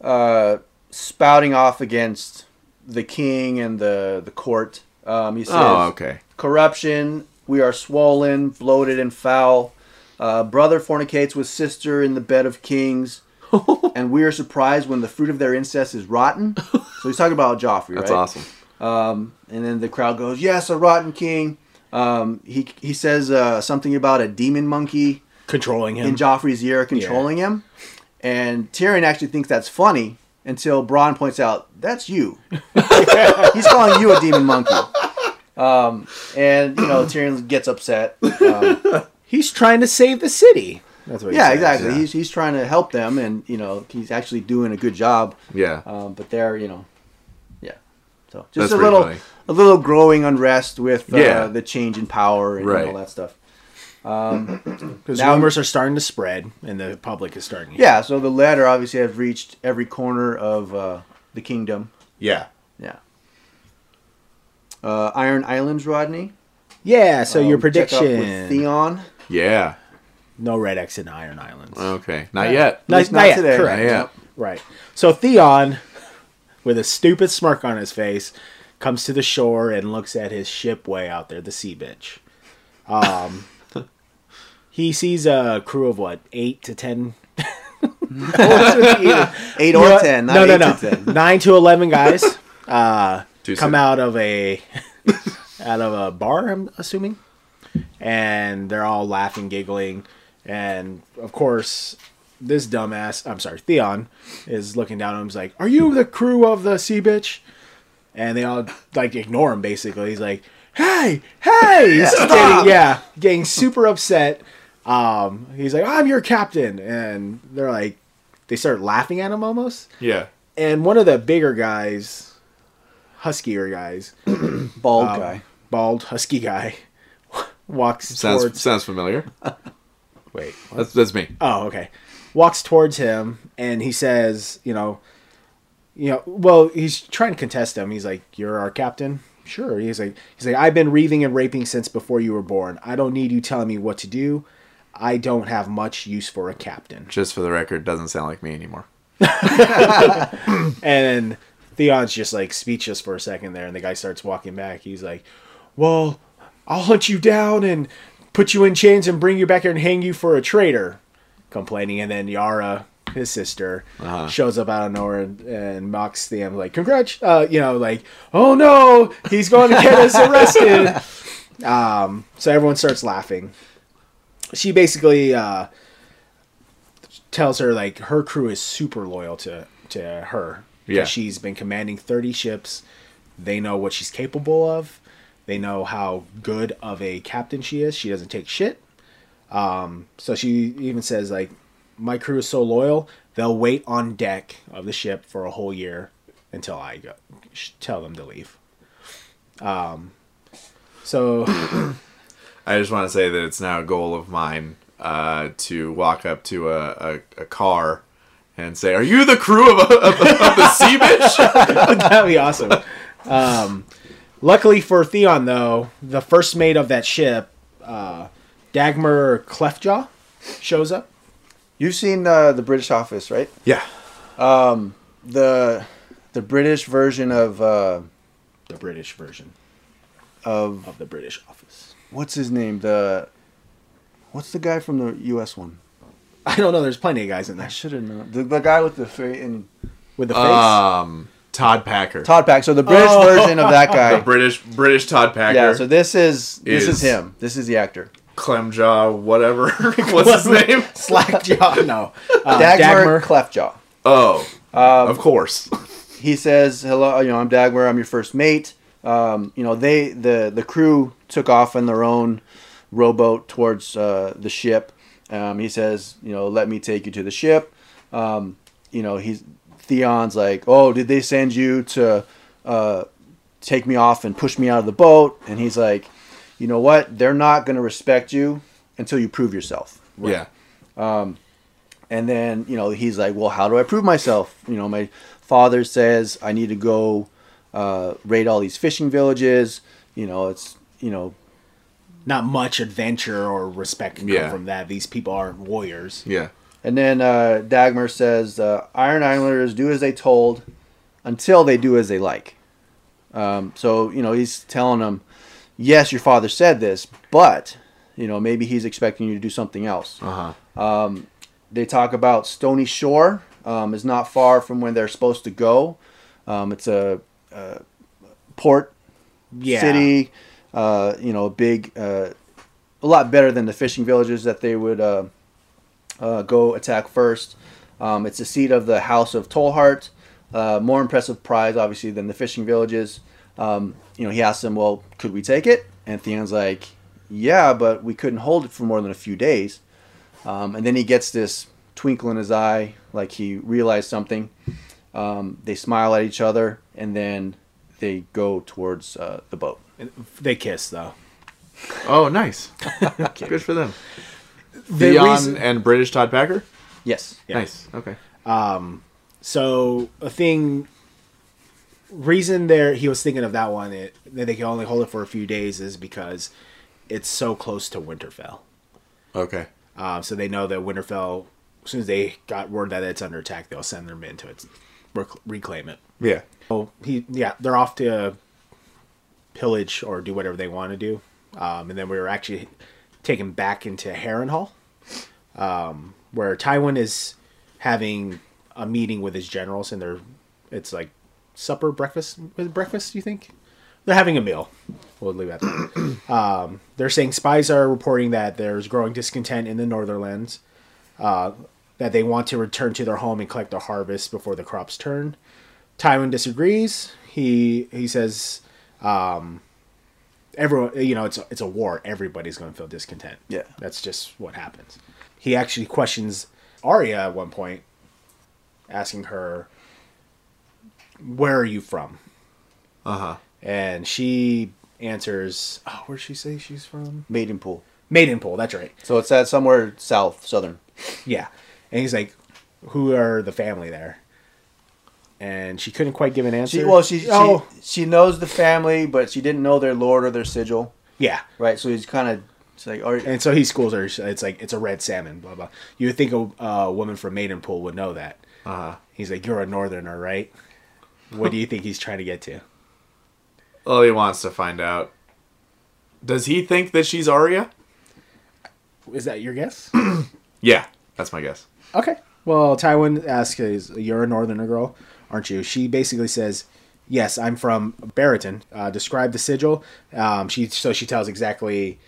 Speaker 3: uh, spouting off against the king and the the court. Um, he says,
Speaker 2: Oh, okay.
Speaker 3: corruption. We are swollen, bloated, and foul. Uh, brother fornicates with sister in the bed of kings, and we are surprised when the fruit of their incest is rotten. So he's talking about Joffrey,
Speaker 2: That's
Speaker 3: right?
Speaker 2: awesome.
Speaker 3: Um, and then the crowd goes, "Yes, a rotten king." Um, he he says uh, something about a demon monkey
Speaker 1: controlling him.
Speaker 3: in Joffrey's ear controlling him, and Tyrion actually thinks that's funny until Bronn points out that's you. He's calling you a demon monkey. Um, and you know Tyrion gets upset. Um,
Speaker 1: He's trying to save the city. That's what. he
Speaker 3: yeah,
Speaker 1: says.
Speaker 3: exactly.
Speaker 2: yeah.
Speaker 3: He's he's trying to help them, and you know he's actually doing a good job.
Speaker 2: Yeah.
Speaker 3: Um, but they're you know, yeah. So
Speaker 2: That's
Speaker 3: just a little
Speaker 2: funny.
Speaker 3: a little growing unrest with uh,
Speaker 2: Yeah.
Speaker 3: the change in power and
Speaker 2: Right.
Speaker 3: all that stuff. Um,
Speaker 1: Because
Speaker 3: Now-
Speaker 1: rumors are starting to spread, and the public is starting. to
Speaker 3: yeah, so the letter obviously has reached every corner of uh, the kingdom.
Speaker 2: Yeah.
Speaker 3: Yeah. Uh, Iron Islands, Rodney.
Speaker 1: Yeah. So your
Speaker 3: Um, check up
Speaker 1: prediction?
Speaker 3: with Theon.
Speaker 2: Yeah.
Speaker 1: no Red X in Iron Islands.
Speaker 2: Okay. Not yet.
Speaker 1: Not, not
Speaker 3: not
Speaker 1: yet,
Speaker 3: today.
Speaker 1: Correct.
Speaker 2: Not yet.
Speaker 1: Right. So Theon, with a stupid smirk on his face, comes to the shore and looks at his ship way out there, the Sea Bitch. Um, he sees a crew of what, eight to ten?
Speaker 3: Eight
Speaker 1: You
Speaker 3: or
Speaker 1: know
Speaker 3: ten. Not
Speaker 1: no, no,
Speaker 3: eight
Speaker 1: no.
Speaker 3: to ten.
Speaker 1: Nine to eleven guys uh, come
Speaker 2: soon.
Speaker 1: out of a out of a bar. I'm assuming, and they're all laughing, giggling, and of course, this dumbass. I'm sorry, Theon is looking down at him. He's like, "Are you the crew of the Sea Bitch?" And they all like ignore him. Basically, he's like, "Hey, hey!" He's
Speaker 3: Stop!
Speaker 1: getting, yeah, getting super upset. Um, he's like, "I'm your captain," and they're like, they start laughing at him almost.
Speaker 2: Yeah.
Speaker 1: And one of the bigger guys, huskier guys,
Speaker 3: Bald
Speaker 1: um,
Speaker 3: guy.
Speaker 1: bald husky guy, walks
Speaker 2: Sounds
Speaker 1: towards.
Speaker 2: sounds familiar.
Speaker 1: Wait.
Speaker 2: That's that's me.
Speaker 1: Oh, okay. Walks towards him and he says, you know, you know, well, he's trying to contest him. He's like, "You're our captain." Sure. He's like, he's like, "I've been reaving and raping since before you were born. I don't need you telling me what to do. I don't have much use for a captain."
Speaker 2: Just for the record, doesn't sound like me anymore.
Speaker 1: And Theon's just like speechless for a second there, and the guy starts walking back. He's like, "Well, I'll hunt you down and put you in chains and bring you back here and hang you for a traitor." Complaining, and then Yara, his sister,
Speaker 2: Uh-huh.
Speaker 1: shows up out of nowhere and, and mocks Theon like, "Congrats!" Uh, you know, like, "Oh no, he's going to get us arrested." um, so everyone starts laughing. She basically uh, tells her like her crew is super loyal to to her.
Speaker 2: Yeah.
Speaker 1: she's been commanding thirty ships. They know what she's capable of. They know how good of a captain she is. She doesn't take shit. Um, so she even says like, my crew is so loyal. They'll wait on deck of the ship for a whole year until I go tell them to leave. Um, so
Speaker 2: I just want to say that it's now a goal of mine uh, to walk up to a, a, a car and say, "Are you the crew of, of, of the sea bitch?"
Speaker 1: That'd be awesome. Um, luckily for Theon, though, the first mate of that ship, uh, Dagmar Cleftjaw, shows up.
Speaker 3: You've seen uh, the British Office, right?
Speaker 2: yeah.
Speaker 3: The the British version of uh,
Speaker 1: The British version
Speaker 3: of
Speaker 1: of the British office.
Speaker 3: what's his name? The what's the guy from the U.S. one?
Speaker 1: I don't know. There's plenty of guys in there.
Speaker 3: I should have known. The, the guy with the face and
Speaker 1: with the face.
Speaker 2: Um, Todd Packer,
Speaker 3: Todd Pack. So the British
Speaker 1: Oh.
Speaker 3: version of that guy. the.
Speaker 2: British British Todd Packer.
Speaker 3: yeah. So this is this is,
Speaker 2: Is-
Speaker 3: him. This is the actor.
Speaker 2: Clemjaw, whatever. What's his name?
Speaker 1: Slackjaw. No. Uh,
Speaker 3: Dagmar, Cleftjaw.
Speaker 2: Oh,
Speaker 3: Um,
Speaker 2: of course.
Speaker 3: he says, "Hello, you know, I'm Dagmar. I'm your first mate. Um, you know, they the the crew took off on their own rowboat towards uh, the ship. Um, he says, you know, let me take you to the ship. Um, you know, he's Theon's like, oh, did they send you to uh, take me off and push me out of the boat? And he's like, you know what? They're not going to respect you until you prove yourself.
Speaker 2: Yeah.
Speaker 3: And then, you know, he's like, well, how do I prove myself? You know, my father says I need to go uh, raid all these fishing villages. You know, it's, you know,
Speaker 1: Not much adventure or respect can
Speaker 2: Yeah.
Speaker 1: come from that. These people aren't warriors.
Speaker 2: Yeah.
Speaker 3: And then uh, Dagmar says, uh, Iron Islanders do as they told until they do as they like. Um, so, you know, he's telling them, yes, your father said this, but, you know, maybe he's expecting you to do something else.
Speaker 2: Uh huh.
Speaker 3: They talk about Stony Shore um, is not far from where they're supposed to go. Um, it's a, a port
Speaker 1: Yeah.
Speaker 3: city, uh, you know, a big, uh, a lot better than the fishing villages that they would uh, uh, go attack first. Um, it's the seat of the House of Tallhart. Uh, more impressive prize, obviously, than the fishing villages. Um, you know, he asks him, "Well, could we take it?" And Theon's like, "Yeah, but we couldn't hold it for more than a few days." Um, and then he gets this twinkle in his eye, like he realized something. Um, they smile at each other, and then they go towards uh, the boat.
Speaker 1: They kiss though.
Speaker 2: Oh, nice. Good for them.
Speaker 1: The
Speaker 2: Theon
Speaker 1: reason-
Speaker 2: and British Todd Packer.
Speaker 3: Yes.
Speaker 1: Yeah.
Speaker 2: Nice. Okay.
Speaker 1: So a thing reason there he was thinking of that one it, that they can only hold it for a few days is because it's so close to Winterfell.
Speaker 2: Okay.
Speaker 1: Um, so they know that Winterfell, as soon as they got word that it's under attack, they'll send their men to it, rec- reclaim it.
Speaker 2: Yeah.
Speaker 1: So he, yeah, they're off to pillage or do whatever they want to do, um, and then we were actually taken back into Harrenhal, um, where Tywin is having a meeting with his generals, and they're it's like supper, breakfast, breakfast? You think they're having a meal? We'll leave that. um, they're saying spies are reporting that there's growing discontent in the Northernlands. Uh, that they want to return to their home and collect their harvest before the crops turn. Tywin disagrees. He he says, um, everyone, you know, it's a, it's a war. Everybody's going to feel discontent.
Speaker 3: Yeah.
Speaker 1: that's just what happens. He actually questions Arya at one point, asking her, "Where are you from?"
Speaker 2: Uh huh.
Speaker 1: And she answers, "Oh, where'd she say she's from?"
Speaker 3: Maidenpool.
Speaker 1: Maidenpool. That's right.
Speaker 3: So it's at somewhere south, southern.
Speaker 1: Yeah. And he's like, "Who are the family there?" And she couldn't quite give an answer.
Speaker 3: She well, she
Speaker 1: oh
Speaker 3: she, she knows the family, but she didn't know their lord or their sigil,
Speaker 1: yeah.
Speaker 3: right? So he's kind of it's like, are,
Speaker 1: And so he schools her. It's like it's a red salmon. Blah blah. You would think a uh, woman from Maidenpool would know that.
Speaker 2: Uh huh.
Speaker 1: He's like, "You're a northerner, right?" What do you think he's trying to get to?
Speaker 2: Well, he wants to find out. Does he think that she's Arya?
Speaker 1: Is that your guess?
Speaker 2: Yeah, that's my guess.
Speaker 1: Okay. Well, Tywin asks, is, "You're a northerner girl, aren't you?" She basically says, "Yes, I'm from Barrowton." Uh, describe the sigil. Um, she so she tells exactly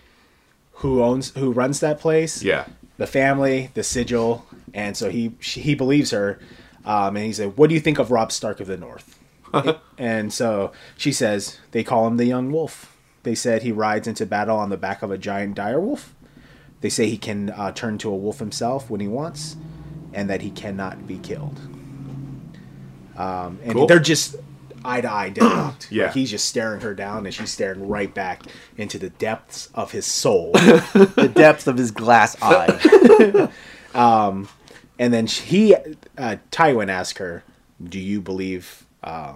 Speaker 1: who owns who runs that place.
Speaker 2: Yeah.
Speaker 1: The family, the sigil, and so he she, he believes her. Um, and he said, "What do you think of Robb Stark of the North?" and so she says, "They call him the Young Wolf." They said he rides into battle on the back of a giant dire wolf. They say he can uh, turn to a wolf himself when he wants, and that he cannot be killed. Um, and
Speaker 2: Cool.
Speaker 1: they're just eye to eye deadlocked.
Speaker 2: Yeah.
Speaker 1: Like, he's just staring her down, and she's staring right back into the depths of his soul.
Speaker 3: the depths of his glass eye.
Speaker 1: and then she, he, uh, Tywin asks her, "Do you believe? Uh,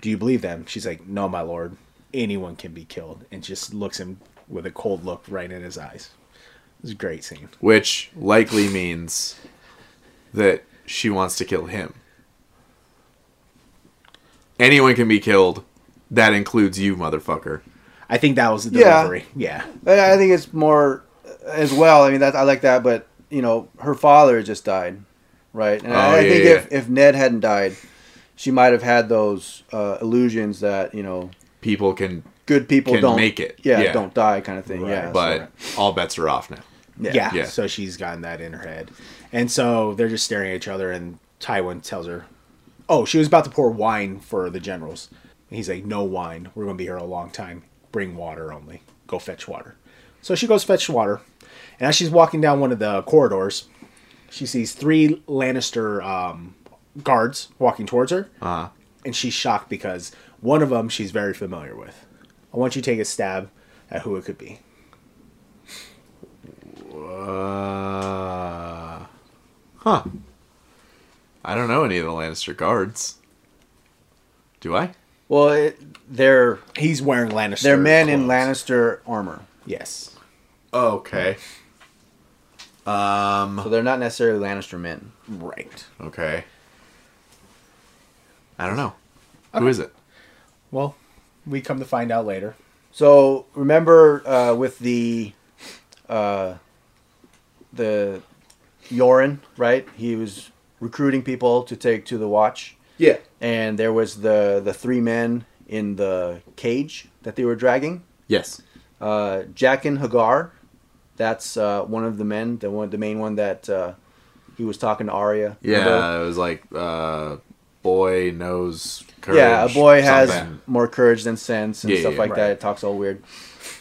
Speaker 1: do you believe them?" She's like, "No, my lord. Anyone can be killed," and just looks him with a cold look right in his eyes. It's a great scene.
Speaker 2: Which likely means that she wants to kill him. Anyone can be killed. That includes you, motherfucker.
Speaker 1: I think that was the delivery. Yeah.
Speaker 3: But I think it's more as well. I mean, that I like that, but you know, her father just died, right? And
Speaker 2: Oh,
Speaker 3: I, I
Speaker 2: yeah,
Speaker 3: think
Speaker 2: yeah.
Speaker 3: if if Ned hadn't died, she might have had those uh, illusions that you know
Speaker 2: People can,
Speaker 3: good people
Speaker 2: Can
Speaker 3: don't
Speaker 2: make it.
Speaker 3: Yeah,
Speaker 2: Yeah.
Speaker 3: don't die, kind of thing.
Speaker 1: Right.
Speaker 3: Yeah,
Speaker 2: but all bets are off now.
Speaker 3: so,
Speaker 1: yeah.
Speaker 2: Yeah.
Speaker 1: So she's gotten that in her head. And so they're just staring at each other, and Tywin tells her, Oh, she was about to pour wine for the generals. And he's like, No wine. We're going to be here a long time. Bring water only. Go fetch water. So she goes fetch water, and as she's walking down one of the corridors, she sees three Lannister um, guards walking towards her,
Speaker 2: Uh,
Speaker 1: and she's shocked because one of them she's very familiar with. I want you to take a stab at who it could be.
Speaker 2: uh, huh. I don't know any of the Lannister guards. Do I?
Speaker 3: Well, it, they're
Speaker 1: He's wearing Lannister.
Speaker 3: they're men in. Lannister armor,
Speaker 1: Yes.
Speaker 2: Okay. Um.
Speaker 3: so they're not necessarily Lannister men.
Speaker 1: Right.
Speaker 2: Okay. I don't know. Who is it?
Speaker 1: Well, we come to find out later.
Speaker 3: So remember uh, with the uh, the Yoren, right? He was recruiting people to take to the Watch,
Speaker 2: Yeah.
Speaker 3: and there was the the three men in the cage that they were dragging.
Speaker 2: Yes.
Speaker 3: Uh, Jaqen H'ghar, that's uh, one of the men, the one, the main one that uh, he was talking to Arya.
Speaker 2: Yeah,
Speaker 3: Remember?
Speaker 2: it was like uh, boy knows courage.
Speaker 3: yeah, a boy has
Speaker 2: something.
Speaker 3: more courage than sense and
Speaker 2: Yeah,
Speaker 3: stuff
Speaker 2: yeah,
Speaker 3: like
Speaker 1: right.
Speaker 3: that. It talks all weird.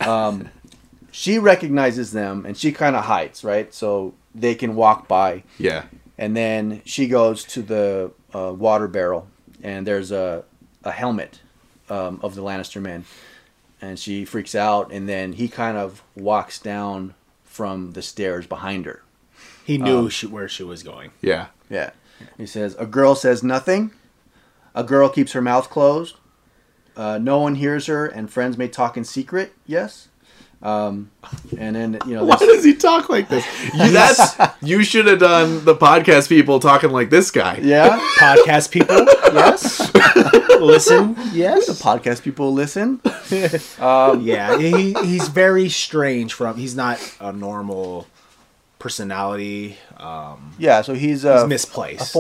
Speaker 3: Um, she recognizes them and she kind of hides, right? So they can walk by.
Speaker 2: Yeah.
Speaker 3: And then she goes to the uh, water barrel and there's a, a helmet um, of the Lannister men. And she freaks out and then he kind of walks down from the stairs behind her.
Speaker 1: He knew
Speaker 3: Um,
Speaker 1: she, where she was going.
Speaker 2: Yeah.
Speaker 3: Yeah. He says, A girl says nothing. A girl keeps her mouth closed. Uh, no one hears her, and friends may talk in secret. Yes. Um, and then, you know,
Speaker 2: Why does he talk like this? You, that's you should have done the podcast people talking like this guy.
Speaker 3: yeah,
Speaker 1: Podcast people, yes. Listen, yes.
Speaker 3: The podcast people listen.
Speaker 1: yeah, he, he's very strange. From he's not a normal personality. Um,
Speaker 3: Yeah, so he's,
Speaker 1: he's
Speaker 3: uh, a
Speaker 1: misplaced.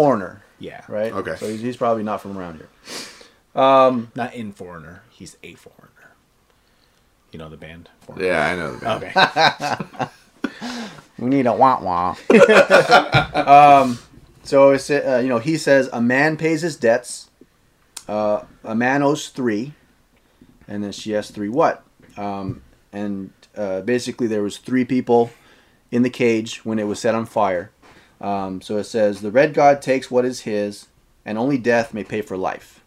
Speaker 3: Foreign,
Speaker 1: yeah,
Speaker 3: right?
Speaker 2: Okay.
Speaker 3: So he's, he's probably not from around here. Um,
Speaker 1: Not in foreigner. He's a foreigner. You know the band. Foreigner?
Speaker 2: Yeah, I know. The band.
Speaker 1: Okay.
Speaker 3: we need a wah wah. um, so it's, uh, you know, he says a man pays his debts. Uh, a man owes three, and then she has three what? Um, and uh, basically, there was three people in the cage when it was set on fire. Um, so it says the red god takes what is his, and only death may pay for life.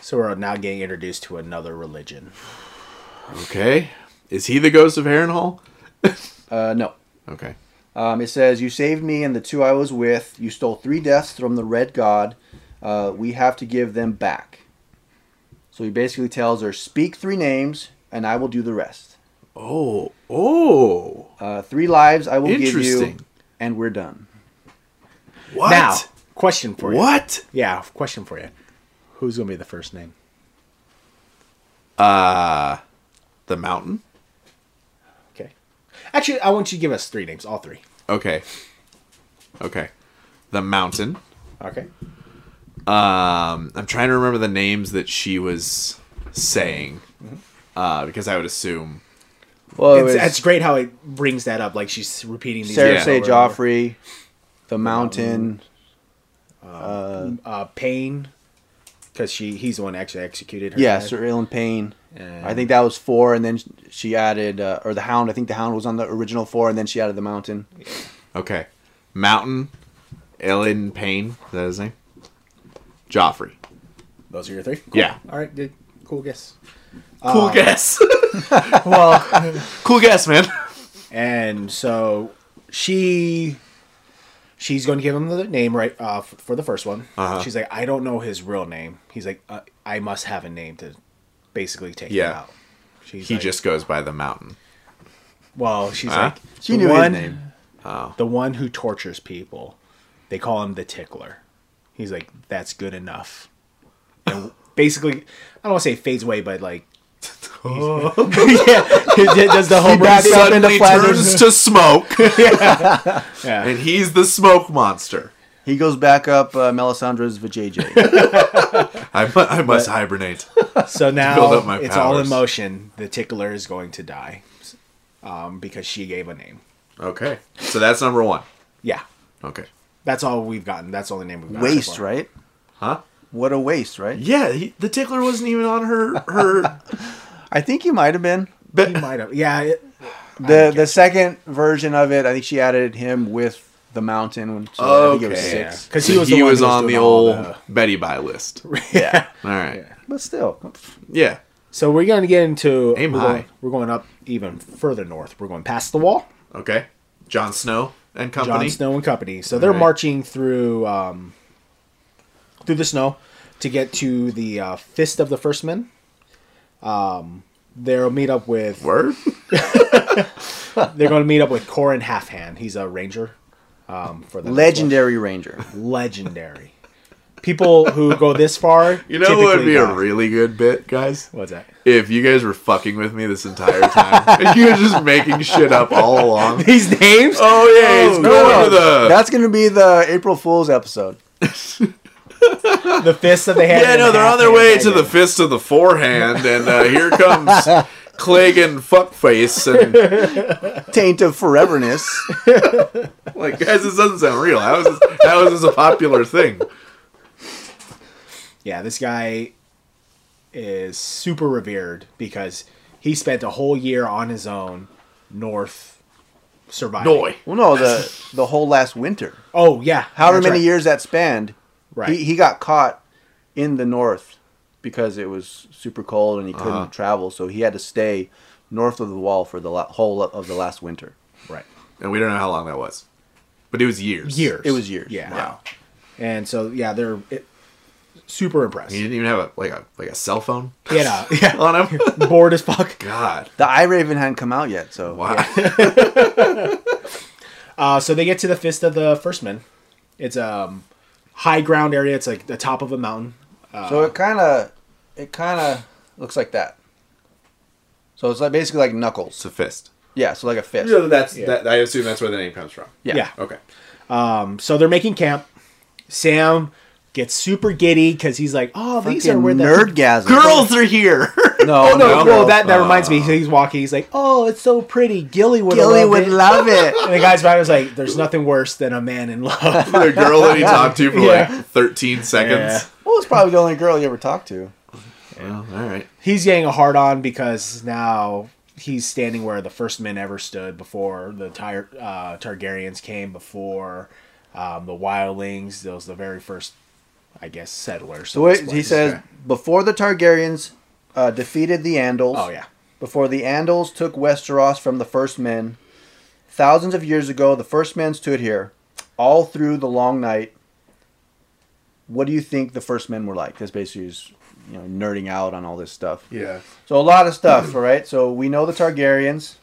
Speaker 1: so we're now getting introduced to another religion.
Speaker 2: Okay. Is he the ghost of Harrenhal?
Speaker 3: Uh, no.
Speaker 2: Okay.
Speaker 3: Um, it says, You saved me and the two I was with. You stole three deaths from the red god. Uh, we have to give them back. So he basically tells her, Speak three names, and I will do the rest.
Speaker 2: Oh. Oh.
Speaker 3: Uh, three lives I will give you, and we're done.
Speaker 2: What?
Speaker 1: Now, question for you.
Speaker 2: What?
Speaker 1: Yeah, question for you. Who's gonna be the first name?
Speaker 2: Uh, the mountain.
Speaker 1: Okay. Actually, I want you to give us three names, all three.
Speaker 2: Okay. Okay. The mountain.
Speaker 1: Okay.
Speaker 2: Um, I'm trying to remember the names that she was saying, uh, because I would assume.
Speaker 3: Well, it
Speaker 1: It's,
Speaker 3: was
Speaker 1: it's great how it brings that up. Like she's repeating these.
Speaker 3: Cersei,
Speaker 1: names over over.
Speaker 3: Joffrey, the mountain.
Speaker 1: uh, uh, Payne, because she he's the one that actually executed her.
Speaker 3: Yeah,
Speaker 1: dad.
Speaker 3: Sir Ilyn Payne.
Speaker 1: And-
Speaker 3: I think that was four, and then she added, uh, or the Hound. I think the Hound was on the original four, and then she added the Mountain.
Speaker 2: Okay. Mountain. Ellen Payne. Is that his name? Joffrey.
Speaker 1: those are your three. Cool.
Speaker 2: Yeah.
Speaker 1: All right. Good. Cool guess.
Speaker 2: Cool guess.
Speaker 1: Well,
Speaker 2: cool guess, man.
Speaker 1: and so she she's going to give him the name right uh, f- for the first one.
Speaker 2: Uh-huh.
Speaker 1: She's like, I don't know his real name. He's like, uh, I must have a name to basically take him out. She's
Speaker 2: He
Speaker 1: like-
Speaker 2: just goes by the mountain.
Speaker 1: well, she's
Speaker 2: Huh?
Speaker 1: like,
Speaker 3: She
Speaker 1: the
Speaker 3: knew
Speaker 1: one,
Speaker 3: his name.
Speaker 2: Oh.
Speaker 1: The one who tortures people. They call him the tickler. He's like, that's good enough. And basically, I don't want to say fades away, but like, yeah, he does the whole
Speaker 3: backs
Speaker 1: movie.
Speaker 3: up into
Speaker 2: Suddenly turns to smoke,
Speaker 1: Yeah.
Speaker 2: and he's the smoke monster.
Speaker 3: He goes back up uh, Melisandre's vajayjay.
Speaker 2: I, mu- I must hibernate.
Speaker 1: So now
Speaker 2: build up my
Speaker 1: it's all in motion. The tickler is going to die um, because she gave a name.
Speaker 2: Okay. So that's number one.
Speaker 1: Yeah,
Speaker 2: Okay.
Speaker 1: that's all we've gotten. That's all the name we've gotten. so
Speaker 3: waste,
Speaker 1: far.
Speaker 3: right?
Speaker 2: Huh?
Speaker 3: What a waste, right?
Speaker 2: Yeah, he, the tickler wasn't even on her her.
Speaker 3: I think he might have been.
Speaker 1: He might have. Yeah, it,
Speaker 3: The the second version of it, I think she added him with the mountain. So I was
Speaker 2: Okay.
Speaker 3: six.
Speaker 1: because
Speaker 2: So
Speaker 1: he was
Speaker 2: he
Speaker 1: the one
Speaker 2: was on the old
Speaker 1: the-
Speaker 2: Betty Buy list.
Speaker 3: Yeah,
Speaker 2: All right.
Speaker 3: but still,
Speaker 2: Yeah.
Speaker 1: So we're going to get into
Speaker 2: Aim
Speaker 1: we're
Speaker 2: high.
Speaker 1: Going, we're going up even further north. We're going past the wall.
Speaker 2: Okay. Jon Snow and company.
Speaker 1: Jon Snow and company. So they're
Speaker 2: Right.
Speaker 1: marching through um, through the snow to get to the uh, Fist of the First Men. Um, they'll meet up with.
Speaker 2: Word.
Speaker 1: They're going to meet up with Qhorin Halfhand. He's a ranger. Um, for the
Speaker 3: legendary ranger.
Speaker 1: legendary. People who go this far.
Speaker 2: You know what would
Speaker 1: typically
Speaker 2: be a really good bit, guys?
Speaker 1: What's that?
Speaker 2: If you guys were fucking with me this entire time, and you were just making shit up all along.
Speaker 1: These names?
Speaker 2: Oh yeah, he's
Speaker 3: Oh,
Speaker 2: going
Speaker 3: no.
Speaker 2: to the.
Speaker 3: That's gonna be the April Fool's episode.
Speaker 1: The Fist of the Hand.
Speaker 2: yeah, no,
Speaker 1: the
Speaker 2: they're on their way to the
Speaker 1: it.
Speaker 2: fist of the forehand, and uh, here comes Clegg Fuckface, and
Speaker 3: Taint of foreverness.
Speaker 2: like, guys, this doesn't sound real. How is this? How is this a popular thing?
Speaker 1: Yeah, this guy is super revered because he spent a whole year on his own north surviving.
Speaker 2: Noi.
Speaker 3: well, no, the the whole last winter.
Speaker 1: Oh yeah,
Speaker 3: However many
Speaker 1: right.
Speaker 3: years that spanned,
Speaker 1: Right.
Speaker 3: he, he got caught in the north because it was super cold and he couldn't
Speaker 2: Uh-huh.
Speaker 3: travel, so he had to stay north of the wall for the la- whole of the last winter.
Speaker 1: Right.
Speaker 2: And we don't know how long that was, but it was years.
Speaker 1: Years.
Speaker 3: It was years.
Speaker 1: Yeah.
Speaker 2: Wow.
Speaker 1: And so yeah, they're it, super impressed.
Speaker 2: He didn't even have a like a like a cell phone
Speaker 1: Yeah, yeah.
Speaker 2: on him.
Speaker 1: Bored as fuck.
Speaker 2: God.
Speaker 3: The Eye Raven hadn't come out yet, so
Speaker 2: Wow.
Speaker 1: Uh, so they get to the Fist of the First Men. It's um high ground area. It's like the top of a mountain.
Speaker 3: so it kind of it kind of looks like that. So it's like basically like knuckles.
Speaker 2: It's a fist.
Speaker 3: Yeah, so like a fist.
Speaker 2: that's
Speaker 1: Yeah.
Speaker 2: that. I assume that's where the name comes from.
Speaker 3: Yeah.
Speaker 1: Yeah.
Speaker 2: Okay.
Speaker 1: Um, so they're making camp. Sam gets super giddy because he's like, "Oh, these are where the
Speaker 3: nerdgasm.
Speaker 2: Girls are here.
Speaker 3: No,
Speaker 1: Oh no!
Speaker 3: no,
Speaker 1: well, that that reminds me. He's walking. He's like, "Oh, it's so pretty." Gilly would love it.
Speaker 3: Gilly
Speaker 1: love
Speaker 3: would
Speaker 1: it.
Speaker 3: love it.
Speaker 1: And the guy's behind was like, "There's nothing worse than a man in love."
Speaker 2: the girl that he talked to for
Speaker 1: Yeah.
Speaker 2: like 13 seconds.
Speaker 1: Yeah.
Speaker 3: Well, it's probably the only girl you ever talked to.
Speaker 2: Well, all right.
Speaker 1: he's getting a hard on because now he's standing where the first men ever stood before the Ty- uh, Targaryens came, before um, the wildlings. Those the very first, I guess, settlers.
Speaker 3: So wait, he says before the Targaryens uh, defeated the Andals.
Speaker 1: "Oh yeah,
Speaker 3: Before the Andals took Westeros from the First Men, thousands of years ago, the First Men stood here, all through the long night. What do you think the First Men were like? That's basically just, you know nerding out on all this stuff.
Speaker 2: Yeah.
Speaker 3: So a lot of stuff, all right. So we know the Targaryens.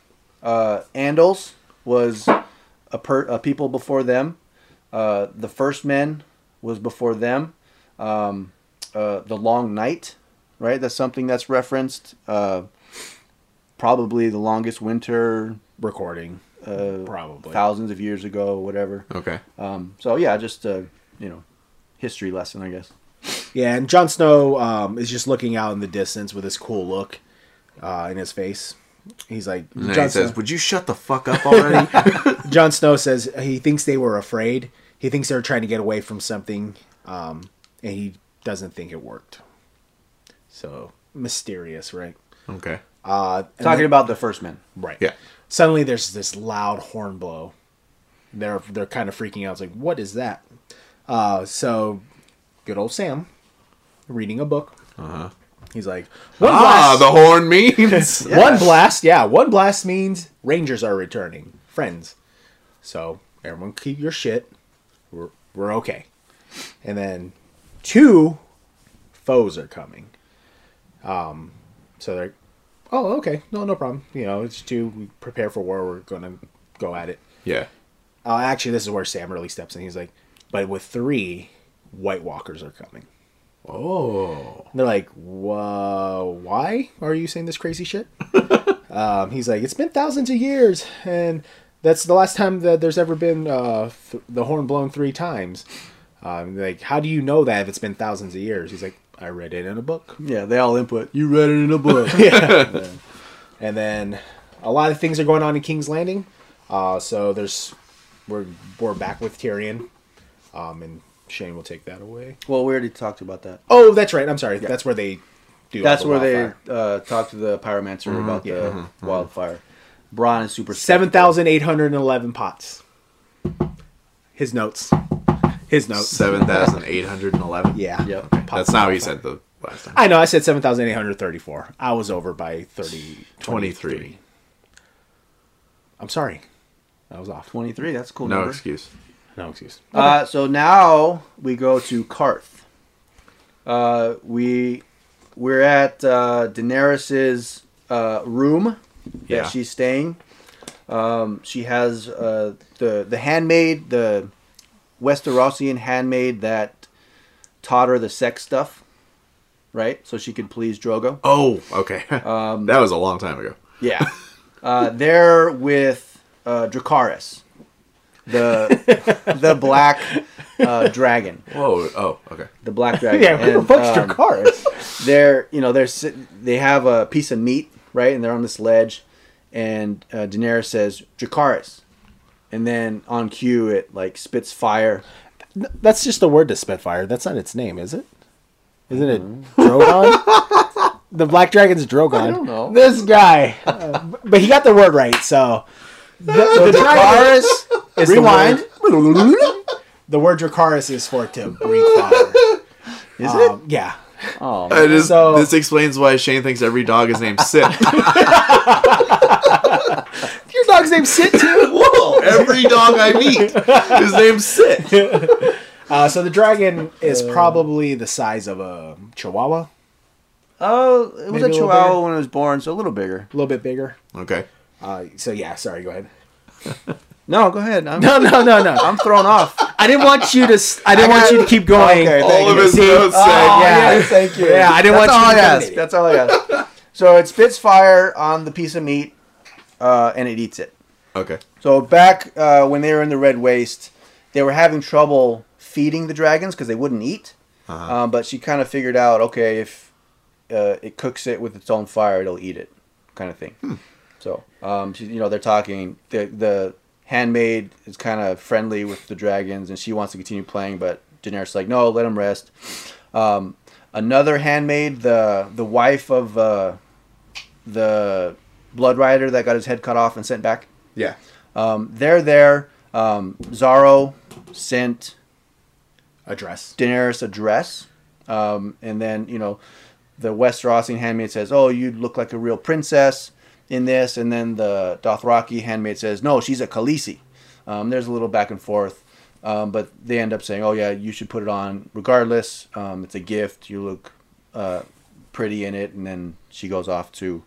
Speaker 3: Uh, Andals was a, per, a people before them. Uh, the First Men was before them. Um, uh, the Long Night, right? That's something that's referenced. Uh, probably the longest winter,
Speaker 1: recording
Speaker 3: uh,
Speaker 1: probably."
Speaker 3: thousands of years ago, whatever.
Speaker 2: Okay.
Speaker 3: Um, so yeah, just a you know history lesson, I guess.
Speaker 1: Yeah, and Jon Snow um, is just looking out in the distance with this cool look uh, in his face. He's like,
Speaker 2: And then
Speaker 1: Jon
Speaker 2: he says,
Speaker 1: Snow,
Speaker 2: "Would you shut the fuck up already?"
Speaker 1: Jon Snow says he thinks they were afraid. He thinks they were trying to get away from something, um, and he doesn't think it worked. So mysterious, right?
Speaker 2: okay.
Speaker 1: Uh,
Speaker 3: Talking
Speaker 1: then-
Speaker 3: about the First Men.
Speaker 1: right.
Speaker 2: Yeah.
Speaker 1: Suddenly, there's this loud horn blow. They're they're kind of freaking out. It's like, what is that? Uh, so, good old Sam, reading a book.
Speaker 2: Uh-huh.
Speaker 1: He's like, one
Speaker 2: Ah,
Speaker 1: blast,
Speaker 2: the horn means.
Speaker 1: one blast, yeah, one blast means Rangers are returning, friends. So everyone keep your shit. We're we're okay. And then two foes are coming. Um, so they're, oh okay, no no problem. You know, it's two. We prepare for war. We're gonna go at it.
Speaker 2: yeah.
Speaker 1: Uh, actually, this is where Sam really steps in. He's like, but with three, White Walkers are coming.
Speaker 2: Oh.
Speaker 1: And they're like, Whoa, why are you saying this crazy shit? um, he's like, it's been thousands of years, and that's the last time that there's ever been uh, th- the horn blown three times. Um, like, how do you know that if it's been thousands of years? He's like, I read it in a book.
Speaker 3: Yeah, they all input. You read it in a book.
Speaker 1: yeah. And then a lot of things are going on in King's Landing. Uh, so there's we're we're back with Tyrion, um, and Shane will take that away.
Speaker 3: well, we already talked about that.
Speaker 1: Oh, that's right. I'm sorry. That's where they do.
Speaker 3: That's
Speaker 1: the
Speaker 3: where
Speaker 1: wildfire.
Speaker 3: they uh, talked to the pyromancer about
Speaker 1: Yeah.
Speaker 3: the wildfire. Bronn is super.
Speaker 1: Seven
Speaker 3: skeptical.
Speaker 1: thousand eight hundred and eleven pots. His notes. His notes.
Speaker 2: Seven thousand eight hundred and eleven.
Speaker 1: Yeah.
Speaker 3: Yep.
Speaker 2: That's not what you said the last time.
Speaker 1: I know. I said seven thousand eight hundred thirty-four. I was over by 30,
Speaker 2: 23.
Speaker 1: I'm sorry. I was off.
Speaker 3: Twenty-three. That's a cool.
Speaker 2: No
Speaker 3: number.
Speaker 2: excuse.
Speaker 1: No excuse.
Speaker 3: Uh, so now we go to Qarth. Uh, we we're at uh, Daenerys's uh, room that
Speaker 2: Yeah.
Speaker 3: she's staying. Um, she has uh, the the handmaid, the Westerosian handmaid that taught her the sex stuff, right? So she could please Drogo.
Speaker 2: Oh, okay. that was a long time ago.
Speaker 3: Yeah. Uh, they're with uh, Dracarys, the the black uh, dragon.
Speaker 2: Whoa. Oh, okay.
Speaker 3: The black dragon.
Speaker 1: Yeah, who fucks
Speaker 3: um,
Speaker 1: Dracarys?
Speaker 3: they're you know they're they have a piece of meat right, and they're on this ledge, and uh, Daenerys says Dracarys, and then on cue it like spits fire.
Speaker 1: That's just the word to Spitfire. That's not its name, is it? Isn't it Drogon? the Black Dragon's Drogon.
Speaker 3: I don't know.
Speaker 1: This guy, Uh, but he got the word right. So the, the dragon
Speaker 3: Dracarys.
Speaker 1: is the
Speaker 3: Rewind.
Speaker 1: word- The word Dracarys is for to breathe fire.
Speaker 3: Is
Speaker 1: Um, yeah.
Speaker 3: Oh,
Speaker 2: I just,
Speaker 1: So-
Speaker 2: this explains why Shane thinks every dog is named Sid.
Speaker 1: Your dog's name's Sit too.
Speaker 2: Whoa! Every dog I meet is named Sid.
Speaker 1: Uh, so the dragon is probably the size of a chihuahua,
Speaker 3: oh, it was
Speaker 1: Maybe
Speaker 3: a
Speaker 1: a little
Speaker 3: Chihuahua
Speaker 1: bigger.
Speaker 3: when it was born, so a little bigger.
Speaker 1: a little bit bigger.
Speaker 2: Okay.
Speaker 1: Uh, so yeah, sorry, go ahead.
Speaker 3: No, go ahead. I'm,
Speaker 1: No, no, no, no.
Speaker 3: I'm thrown off.
Speaker 1: I didn't want you to. s- I didn't
Speaker 3: I
Speaker 1: want you to keep going.
Speaker 3: Okay,
Speaker 2: All
Speaker 3: thank
Speaker 2: of
Speaker 3: you.
Speaker 2: his
Speaker 1: See?
Speaker 2: notes say,
Speaker 3: Oh,
Speaker 1: Yeah.
Speaker 3: yeah, thank you.
Speaker 1: Yeah, I didn't
Speaker 3: That's
Speaker 1: want
Speaker 3: all
Speaker 1: you to
Speaker 3: I
Speaker 1: be
Speaker 3: asked.
Speaker 1: intimidated.
Speaker 3: That's all I asked. So it spits fire on the piece of meat, uh, and it eats it.
Speaker 2: Okay.
Speaker 3: So back uh, when they were in the Red Waste, they were having trouble feeding the dragons because they wouldn't eat.
Speaker 2: Uh-huh.
Speaker 3: Um, but she kind of figured out, okay, if uh, it cooks it with its own fire, it'll eat it, kind of thing. So, um, she, you know, they're talking. The the handmaid is kind of friendly with the dragons, and she wants to continue playing, but Daenerys is like, no, let them rest. Um, another handmaid, the the wife of uh, the blood rider that got his head cut off and sent back.
Speaker 2: Yeah.
Speaker 3: Um, they're there. Um, Xaro sent
Speaker 1: Address.
Speaker 3: Daenerys a dress, um, and then you know, the Westerosi handmaid says, "Oh, you look like a real princess in this," and then the Dothraki handmaid says, "No, she's a Khaleesi." Um, there's a little back and forth, um, but they end up saying, "Oh yeah, you should put it on regardless. Um, it's a gift. You look uh, pretty in it." And then she goes off to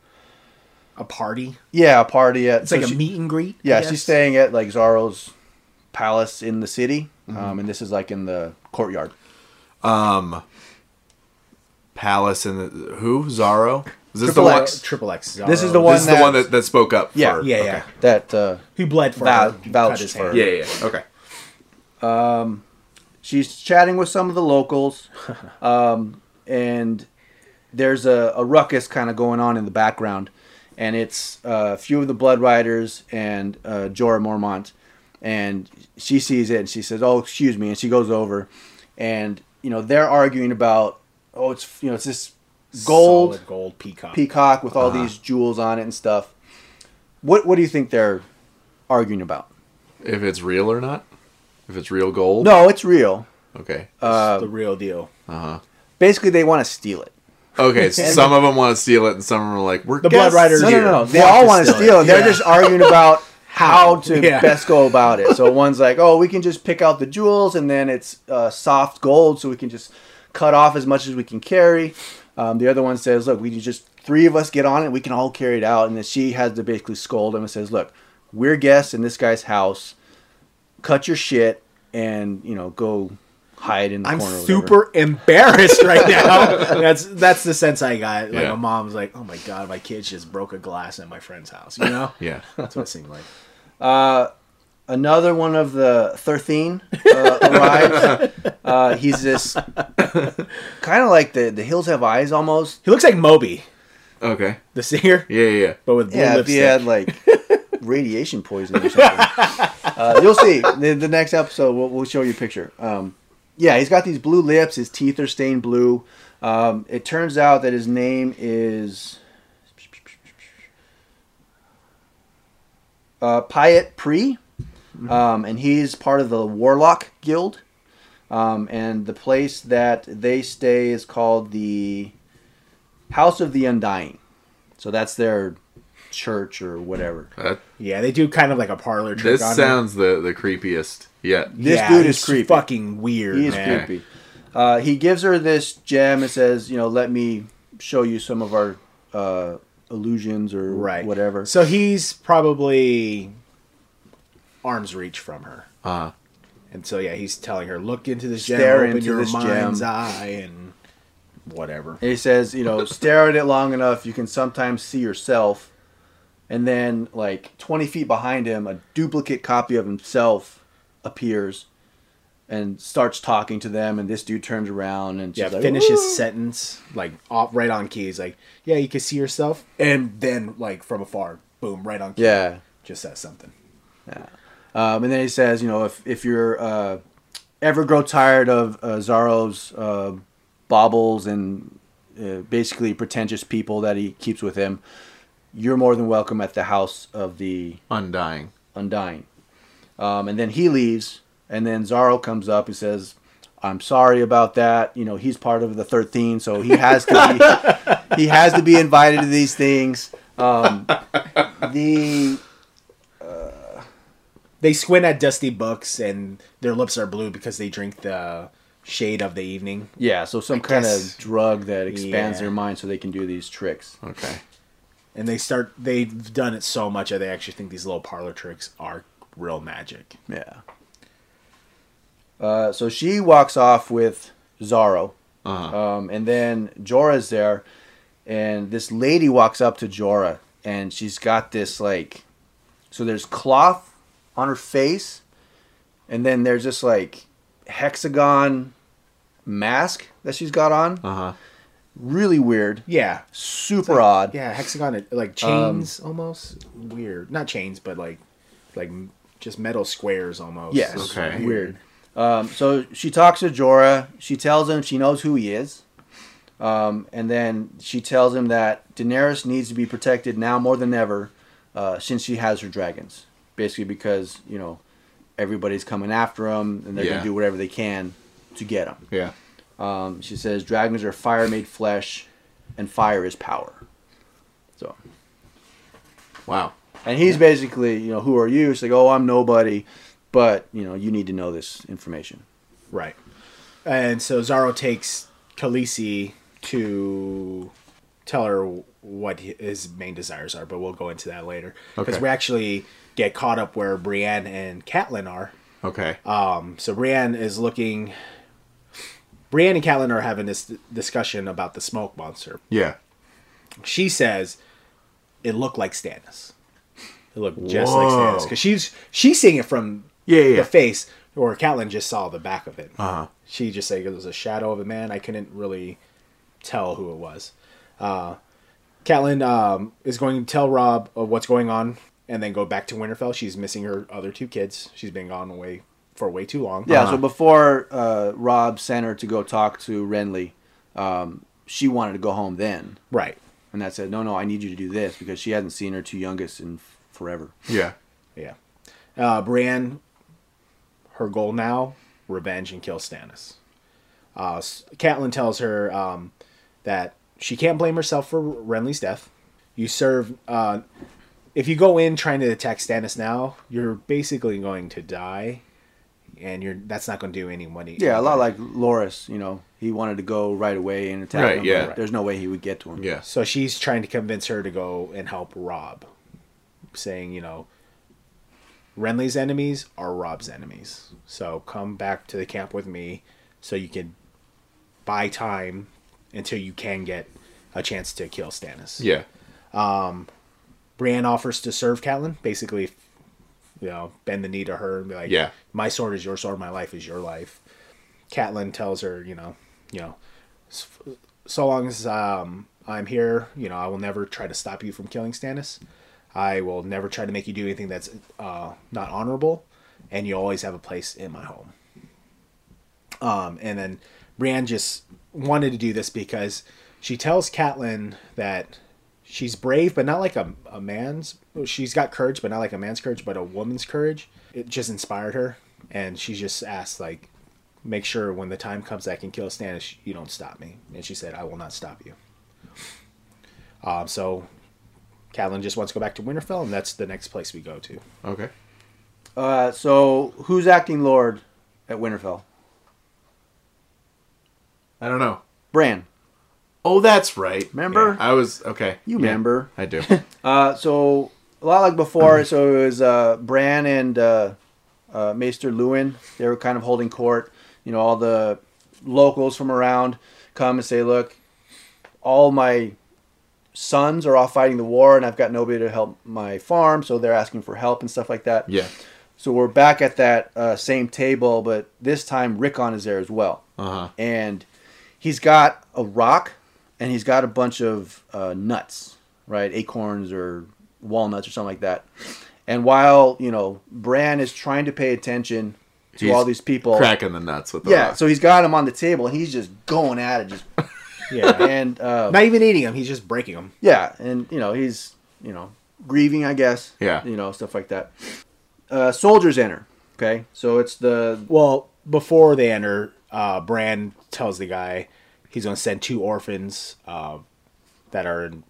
Speaker 1: A party.
Speaker 3: yeah a party at
Speaker 1: It's
Speaker 3: so
Speaker 1: like
Speaker 3: she-
Speaker 1: a meet and greet. I
Speaker 3: Yeah,
Speaker 1: guess.
Speaker 3: she's staying at like Xaro's palace in the city,
Speaker 1: Mm-hmm.
Speaker 3: um, and this is like in the courtyard.
Speaker 2: Um. Palace and the who? Xaro. Is this
Speaker 3: Triple
Speaker 2: the one?
Speaker 3: X.
Speaker 1: Triple X.
Speaker 3: This is the one
Speaker 2: This is the
Speaker 3: that-
Speaker 2: one that, that spoke up.
Speaker 3: Yeah.
Speaker 2: for,
Speaker 1: Yeah,
Speaker 2: okay.
Speaker 1: yeah.
Speaker 3: That uh,
Speaker 1: He bled for
Speaker 3: Vou-
Speaker 1: her.
Speaker 3: vouched
Speaker 1: his
Speaker 3: for
Speaker 1: hand.
Speaker 3: her.
Speaker 2: Yeah, yeah, yeah. Okay.
Speaker 3: she's chatting with some of the locals, um, and there's a, a ruckus kind of going on in the background, and it's uh, a few of the Blood Riders and uh, Jorah Mormont, and she sees it and she says, "Oh, excuse me," and she goes over, and you know they're arguing about, oh, it's you know it's this gold
Speaker 1: Solid gold peacock.
Speaker 3: peacock with all
Speaker 2: Uh-huh.
Speaker 3: these jewels on it and stuff. What what do you think they're arguing about?
Speaker 2: If it's real or not? If it's real gold?
Speaker 3: No, it's real.
Speaker 2: Okay.
Speaker 3: Uh,
Speaker 1: the real deal. Uh huh.
Speaker 3: basically, they want to steal it.
Speaker 2: Okay. So some of them want to steal it, and some of them are like, "We're
Speaker 1: The Blood
Speaker 2: guests
Speaker 1: Riders-
Speaker 3: No, no, no. They all want to
Speaker 1: steal it.
Speaker 3: it. They're just arguing about how to
Speaker 1: Yeah.
Speaker 3: best go about it. So one's like, oh, we can just pick out the jewels, and then it's uh, soft gold, so we can just cut off as much as we can carry. Um, the other one says, look, we just three of us get on it, we can all carry it out. And then she has to basically scold him and says, look, we're guests in this guy's house. Cut your shit and you know go hide in the
Speaker 1: I'm
Speaker 3: corner. or whatever."
Speaker 1: super embarrassed right now. that's that's the sense I got. Like
Speaker 2: Yeah.
Speaker 1: my mom's like, "Oh my god, my kids just broke a glass at my friend's house." You know,
Speaker 2: Yeah.
Speaker 1: that's what it seemed like.
Speaker 3: Uh, another one of the thirteen uh, arrives. Uh, he's this kind of like the the hills have eyes almost.
Speaker 1: He looks like Moby,
Speaker 2: Okay.
Speaker 1: the singer,
Speaker 2: Yeah, yeah, yeah.
Speaker 1: but with blue
Speaker 3: Yeah, if he had like radiation poisoning or something. uh, you'll see the, the next episode. We'll, we'll show you a picture. Um, yeah, he's got these blue lips. His teeth are stained blue. Um, it turns out that his name is uh, Pyat Pree, um, and he's part of the Warlock Guild. Um, and the place that they stay is called the House of the Undying. So that's their church or whatever.
Speaker 2: That,
Speaker 1: Yeah, they do kind of like a parlor trick
Speaker 2: this
Speaker 1: on him.
Speaker 2: sounds the the creepiest yet.
Speaker 3: This
Speaker 1: Yeah,
Speaker 3: dude is creepy.
Speaker 1: Fucking weird.
Speaker 3: He is
Speaker 1: man.
Speaker 3: creepy. Uh, he gives her this gem and says, you know, let me show you some of our uh, illusions or
Speaker 1: Right.
Speaker 3: whatever.
Speaker 1: So he's probably arm's reach from her.
Speaker 2: Uh,
Speaker 1: And so yeah, he's telling her, look into this gem, open
Speaker 3: into
Speaker 1: your
Speaker 3: this
Speaker 1: mind's
Speaker 3: gem."
Speaker 1: eye, and whatever.
Speaker 3: And he says, you know, stare at it long enough, you can sometimes see yourself. And then, like 20 feet behind him, a duplicate copy of himself appears and starts talking to them. And this dude turns around and she's
Speaker 1: Yeah,
Speaker 3: like,
Speaker 1: finish his
Speaker 3: "Ooh."
Speaker 1: sentence like off right on key. He's like, yeah, you can see yourself, and then like from afar, boom, right on key.
Speaker 3: Yeah.
Speaker 1: just says something.
Speaker 3: Um, and then he says, you know, if, if you're uh, ever grow tired of uh, Xaro's uh, baubles and uh, basically pretentious people that he keeps with him, you're more than welcome at the house of the
Speaker 2: undying.
Speaker 3: Undying. Um, and then he leaves, and then Xaro comes up and says, "I'm sorry about that. You know, he's part of the 13, so he has to be he has to be invited to these things." Um, the
Speaker 1: They squint at dusty books, and their lips are blue because they drink the shade of the evening.
Speaker 3: yeah, so some
Speaker 1: I
Speaker 3: kind
Speaker 1: guess-
Speaker 3: of drug that expands
Speaker 1: Yeah.
Speaker 3: their mind so they can do these tricks.
Speaker 2: Okay.
Speaker 1: And they start. They've done it so much that they actually think these little parlor tricks are real magic.
Speaker 3: Yeah. Uh, so she walks off with Xaro.
Speaker 2: Uh-huh.
Speaker 3: Um, and then Jorah's there, and this lady walks up to Jorah, and she's got this like, so there's cloth on her face, and then there's this like hexagon mask that she's got on.
Speaker 2: Uh huh.
Speaker 3: Really weird,
Speaker 1: Yeah,
Speaker 3: super odd.
Speaker 1: yeah, hexagon like chains almost weird. Not chains, but like like m- just metal squares almost.
Speaker 3: Yes,
Speaker 2: Okay.
Speaker 3: weird. Um, so she talks to Jorah. She tells him she knows who he is. Um, and then she tells him that Daenerys needs to be protected now more than ever uh, since she has her dragons. Basically, because, you know, everybody's coming after him and they're going to do whatever they can to get him.
Speaker 2: Yeah.
Speaker 3: Um, she says dragons are fire made flesh and fire is power. So,
Speaker 2: Wow.
Speaker 3: And he's basically, you know, who are you? She's like, oh, I'm nobody, but, you know, you need to know this information.
Speaker 1: Right. And so Xaro takes Khaleesi to tell her what his main desires are, but we'll go into that later. Because
Speaker 2: Okay.
Speaker 1: we actually get caught up where Brienne and Catelyn are.
Speaker 2: Okay.
Speaker 1: Um, so Brienne is looking. Brienne and Catelyn are having this discussion about the smoke monster.
Speaker 2: yeah.
Speaker 1: She says it looked like Stannis. It looked just like
Speaker 2: Whoa.
Speaker 1: Stannis because she's she's seeing it from
Speaker 2: Yeah, yeah.
Speaker 1: the face, or Catelyn just saw the back of it.
Speaker 2: Uh huh.
Speaker 1: She just said it was a shadow of a man. I couldn't really tell who it was. Uh, Catelyn um, is going to tell Robb of what's going on and then go back to Winterfell. She's missing her other two kids. She's been gone away for way too long.
Speaker 3: Yeah,
Speaker 2: Uh-huh.
Speaker 3: so before uh, Robb sent her to go talk to Renly, um, she wanted to go home then.
Speaker 1: Right.
Speaker 3: And that said, no, no, I need you to do this because she hasn't seen her two youngest in forever.
Speaker 2: Yeah.
Speaker 1: Yeah. Uh, Brienne, her goal now, revenge and kill Stannis. Uh, Catelyn tells her um, that she can't blame herself for Renly's death. You serve. Uh, if you go in trying to attack Stannis now, you're basically going to die, and you're that's not going to do any money.
Speaker 3: Yeah, a lot like Loras, you know, he wanted to go right away and attack
Speaker 2: Right,
Speaker 3: him.
Speaker 2: yeah.
Speaker 3: There's no way he would get to him.
Speaker 2: Yeah.
Speaker 1: So she's trying to convince her to go and help Robb, saying, you know, Renly's enemies are Robb's enemies. So come back to the camp with me so you can buy time until you can get a chance to kill Stannis.
Speaker 2: Yeah.
Speaker 1: Um, Brienne offers to serve Catelyn, basically, you know, bend the knee to her and be like,
Speaker 2: Yeah.
Speaker 1: my sword is your sword, my life is your life." Catelyn tells her, you know, you know, so long as um, I'm here, you know, I will never try to stop you from killing Stannis. I will never try to make you do anything that's uh, not honorable, and you always have a place in my home. Um, and then Brienne just wanted to do this because she tells Catelyn that she's brave, but not like a, a man's. She's got courage, but not like a man's courage, but a woman's courage. It just inspired her, and she just asked like, make sure when the time comes that I can kill Stannis, you don't stop me. And she said, I will not stop you. Um, so Catelyn just wants to go back to Winterfell, and that's the next place we go to.
Speaker 2: Okay.
Speaker 3: Uh, so who's acting Lord at Winterfell?
Speaker 2: I don't know.
Speaker 3: Bran.
Speaker 2: Oh, that's right.
Speaker 3: Remember?
Speaker 2: I was okay.
Speaker 3: You
Speaker 2: Yeah,
Speaker 3: remember.
Speaker 2: I do.
Speaker 3: Uh, so a lot like before. So it was uh, Bran and uh, uh, Maester Luwin. They were kind of holding court. You know, all the locals from around come and say, "Look, all my sons are off fighting the war, and I've got nobody to help my farm, so they're asking for help and stuff like that."
Speaker 2: yeah.
Speaker 3: So we're back at that uh, same table, but this time Rickon is there as well,
Speaker 2: Uh huh.
Speaker 3: and he's got a rock, and he's got a bunch of uh, nuts, right, acorns or walnuts or something like that. And while you know Bran is trying to pay attention to
Speaker 2: He's
Speaker 3: all these people,
Speaker 2: Cracking the nuts with the
Speaker 3: yeah,
Speaker 2: rock.
Speaker 3: so he's got him on the table, and he's just going at it, just
Speaker 1: Yeah.
Speaker 3: and uh,
Speaker 1: not even eating them, he's just breaking them.
Speaker 3: yeah, and you know he's you know grieving, I guess.
Speaker 2: Yeah.
Speaker 3: You know stuff like that. Uh, soldiers enter. Okay, so it's the
Speaker 1: Well, before they enter, uh, Bran tells the guy he's going to send two orphans uh, that are in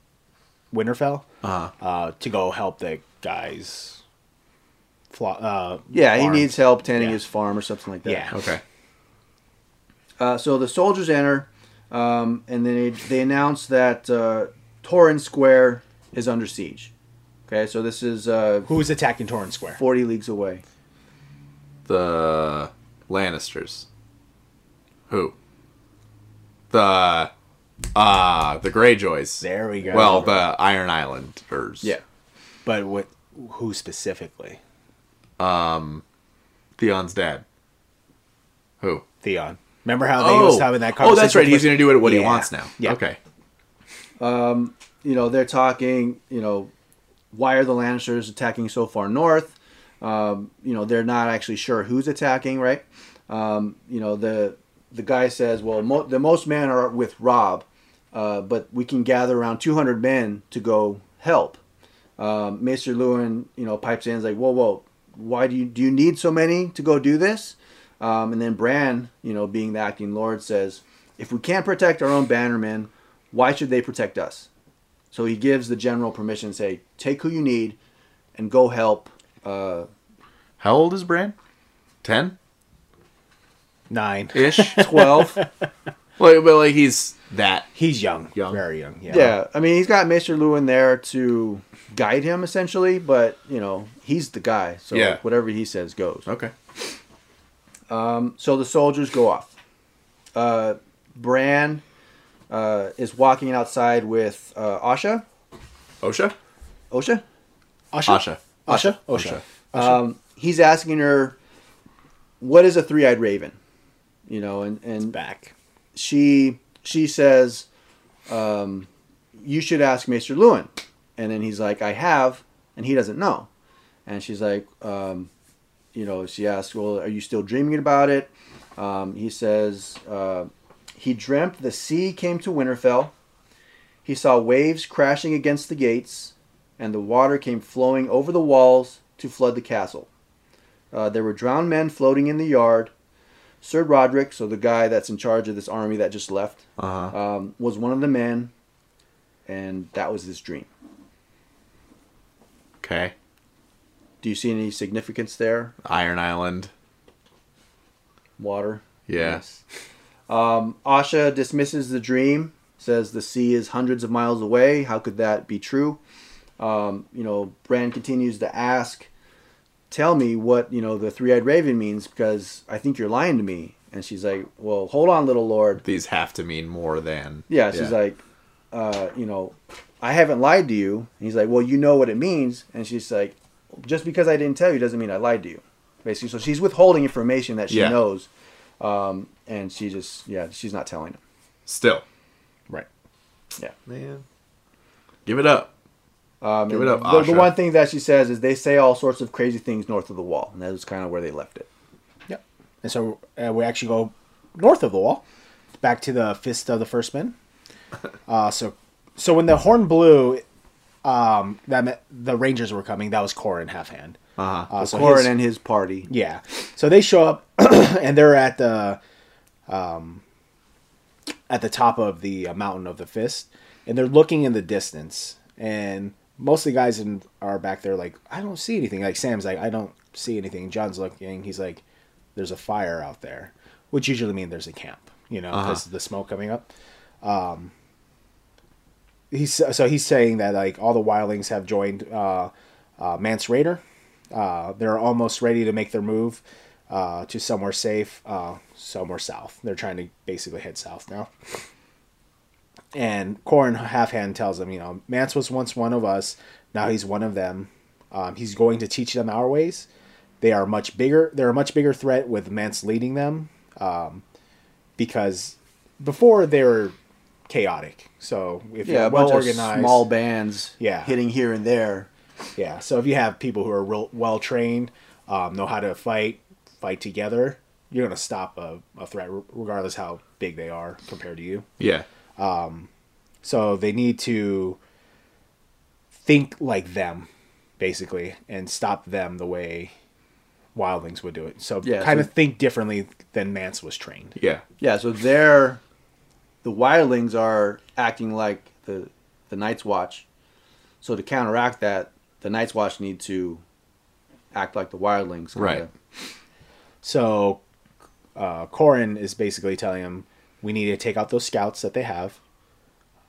Speaker 1: Winterfell
Speaker 2: Uh-huh.
Speaker 1: uh, to go help the guys. Flo- uh,
Speaker 3: yeah he needs help tending
Speaker 1: Yeah.
Speaker 3: his farm or something like that.
Speaker 1: Yeah.
Speaker 2: Okay.
Speaker 3: Uh, so the soldiers enter, um, and then they, they announce that uh, Torrhen Square is under siege. Okay, so this is uh,
Speaker 1: Who's attacking Torrhen Square?
Speaker 3: 40 leagues away.
Speaker 2: The Lannisters. Who? The uh the Greyjoys.
Speaker 1: There we go.
Speaker 2: Well, the Iron Islanders.
Speaker 3: Yeah.
Speaker 1: but what? Who specifically?
Speaker 2: Um, Theon's dad. Who?
Speaker 1: Theon. Remember how they was having that conversation?
Speaker 2: oh, that's right. He's going to do it what he wants now.
Speaker 1: Yeah.
Speaker 2: Okay.
Speaker 3: you know, they're talking, you know, why are the Lannisters attacking so far north? Um, you know, they're not actually sure who's attacking, right? Um, you know, the the guy says, well, mo- the most men are with Robb, uh, but we can gather around 200 men to go help. Um, Maester Luwin, you know, pipes in, is like, whoa, whoa, why do you do you need so many to go do this? Um, and then Bran, you know, being the acting lord, says, if we can't protect our own bannermen, why should they protect us? So he gives the general permission, to say, take who you need, and go help. Uh,
Speaker 2: How old is Bran? 10
Speaker 1: nine.
Speaker 2: ish.
Speaker 3: Twelve.
Speaker 2: well, but like he's that.
Speaker 1: He's young,
Speaker 2: Young.
Speaker 1: very young. Yeah.
Speaker 3: yeah, I mean, he's got Mr. Luwin there to guide him essentially, but you know, he's the guy. So
Speaker 2: Yeah.
Speaker 3: whatever he says goes.
Speaker 2: Okay.
Speaker 3: So the soldiers go off. Uh, Bran uh, is walking outside with uh, Asha.
Speaker 2: Osha?
Speaker 3: Osha.
Speaker 1: Asha.
Speaker 2: Asha.
Speaker 1: Asha. Osha.
Speaker 3: Um, he's asking her, "What is a three-eyed raven?" You know, and and
Speaker 1: Back.
Speaker 3: she she says, um, "You should ask Maester Luwin." And then he's like, "I have," and he doesn't know. And she's like, um, you know, she asks, "Well, are you still dreaming about it?" Um, he says, uh, "He dreamt the sea came to Winterfell. He saw waves crashing against the gates, and the water came flowing over the walls to flood the castle. Uh, there were drowned men floating in the yard." Sir Roderick, so the guy that's in charge of this army that just left,
Speaker 2: Uh huh.
Speaker 3: um, was one of the men, and that was his dream.
Speaker 2: Okay.
Speaker 3: Do you see any significance there?
Speaker 2: Iron Island.
Speaker 3: Water.
Speaker 2: Yeah.
Speaker 3: Um, Asha dismisses the dream, says the sea is hundreds of miles away. How could that be true? Um, you know, Bran continues to ask, "Tell me what you know the three-eyed raven means, because I think you're lying to me." And she's like, "Well, hold on, little lord.
Speaker 2: These have to mean more than.
Speaker 3: Yeah, she's like, uh, you know, I haven't lied to you. And he's like, well, you know what it means. And she's like, just because I didn't tell you doesn't mean I lied to you. Basically, so she's withholding information that she
Speaker 2: Yeah.
Speaker 3: knows, um, and she just, yeah, she's not telling him.
Speaker 2: Still.
Speaker 1: Right.
Speaker 3: Yeah.
Speaker 2: Man. Give it up.
Speaker 3: Um,
Speaker 2: Give it up,
Speaker 3: the, the one thing that she says is they say all sorts of crazy things north of the wall, and that was kind of where they left it.
Speaker 1: Yep. And so uh, we actually go north of the wall, back to the fist of the first men. Uh, so, so when the horn blew, um, that meant the Rangers were coming. That was Qhorin Halfhand.
Speaker 2: Uh-huh.
Speaker 1: Uh, so
Speaker 3: Qhorin
Speaker 1: his-
Speaker 3: and his party.
Speaker 1: Yeah. So they show up and they're at the um at the top of the uh, mountain of the fist and they're looking in the distance and most of the guys in are back there like I don't see anything. Like Sam's like I don't see anything. Jon's looking. He's like there's a fire out there, which usually means there's a camp, you know, because of the smoke coming up. Um he's so he's saying that like all the wildlings have joined uh uh Mance Rayder uh, they're almost ready to make their move uh, to somewhere safe, uh, somewhere south. They're trying to basically head south now. And Qhorin Halfhand tells them, you know, Mance was once one of us. Now he's one of them. Um, he's going to teach them our ways. They are much bigger. They're a much bigger threat with Mance leading them, um, because before they were chaotic. So if
Speaker 3: Yeah,
Speaker 1: you're
Speaker 3: bunch
Speaker 1: well
Speaker 3: of
Speaker 1: organized,
Speaker 3: small bands.
Speaker 1: Yeah.
Speaker 3: hitting here and there.
Speaker 1: yeah. So if you have people who are real well trained, um, know how to fight, fight together, you're gonna stop a, a threat regardless how big they are compared to you.
Speaker 2: Yeah.
Speaker 1: Um, So they need to think like them, basically, and stop them the way wildlings would do it. So
Speaker 3: Yeah,
Speaker 1: kind
Speaker 3: so-
Speaker 1: of think differently than Mance was trained.
Speaker 2: Yeah.
Speaker 3: Yeah, so they're the wildlings are acting like the the Night's Watch. So to counteract that, the Night's Watch need to act like the wildlings. kinda.
Speaker 2: Right.
Speaker 1: So uh, Qhorin is basically telling him we need to take out those scouts that they have.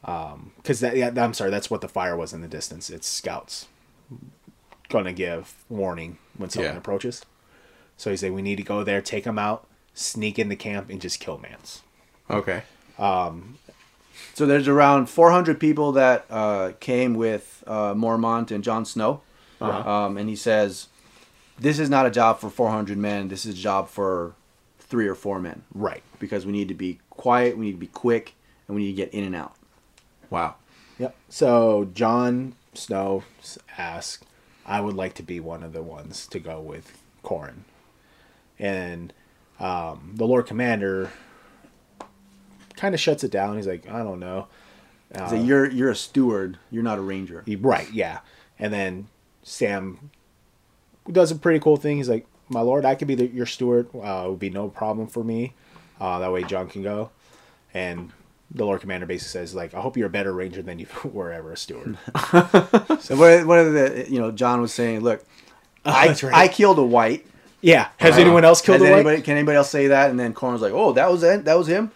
Speaker 1: Because that, yeah, I'm sorry, that's what the fire was in the distance. It's scouts gonna give warning when someone
Speaker 2: Yeah.
Speaker 1: approaches. So he said we need to go there, take them out, sneak in the camp, and just kill Mance.
Speaker 2: Okay.
Speaker 3: So there's around 400 people that uh, came with uh, Mormont and Jon Snow, um, and he says, "This is not a job for 400 men. This is a job for three or four men
Speaker 1: Right.
Speaker 3: because we need to be quiet, we need to be quick, and we need to get in and out."
Speaker 2: Wow.
Speaker 1: Yep. So Jon Snow s- asked, "I would like to be one of the ones to go with Qhorin," and um, the Lord Commander kind of shuts it down. He's like, "I don't know." Uh,
Speaker 3: So you're you're a steward. You're not a ranger.
Speaker 1: he- right, yeah. And then Sam does a pretty cool thing. He's like, "My lord, I could be the, your steward. Uh, it would be no problem for me. Uh, that way, Jon can go." And the Lord Commander basically says, "Like, I hope you're a better ranger than you were ever a steward."
Speaker 3: So what, what are the you know Jon was saying? Look, I
Speaker 1: right.
Speaker 3: I killed a white.
Speaker 1: Yeah. Has anyone else killed a white?
Speaker 3: anybody, Can anybody else say that? And then Qhorin's like, "Oh, that was it. That was him."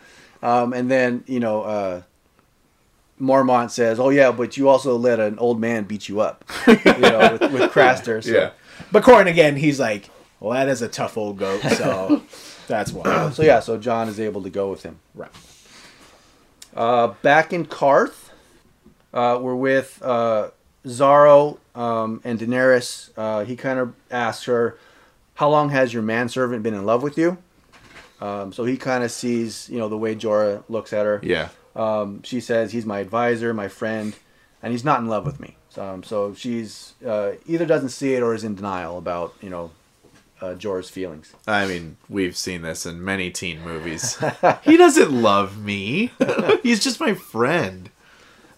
Speaker 3: Um, and then you know, uh, Mormont says, "Oh yeah, but you also let an old man beat you up." you know, with, with Craster. So.
Speaker 2: Yeah.
Speaker 1: But Qhorin again, he's like, well, that is a tough old goat, so that's why.
Speaker 3: So yeah, so Jon is able to go with him.
Speaker 1: Right.
Speaker 3: Uh, back in Qarth, uh, we're with uh, Xaro um, and Daenerys. Uh, he kind of asks her, "How long has your manservant been in love with you?" Um, so he kind of sees, you know, the way Jorah looks at her.
Speaker 2: Yeah.
Speaker 3: Um, she says he's my advisor, my friend, and he's not in love with me. Um, so she's uh, either doesn't see it or is in denial about, you know, uh, Jorah's feelings.
Speaker 2: I mean, we've seen this in many teen movies. he doesn't love me. He's just my friend.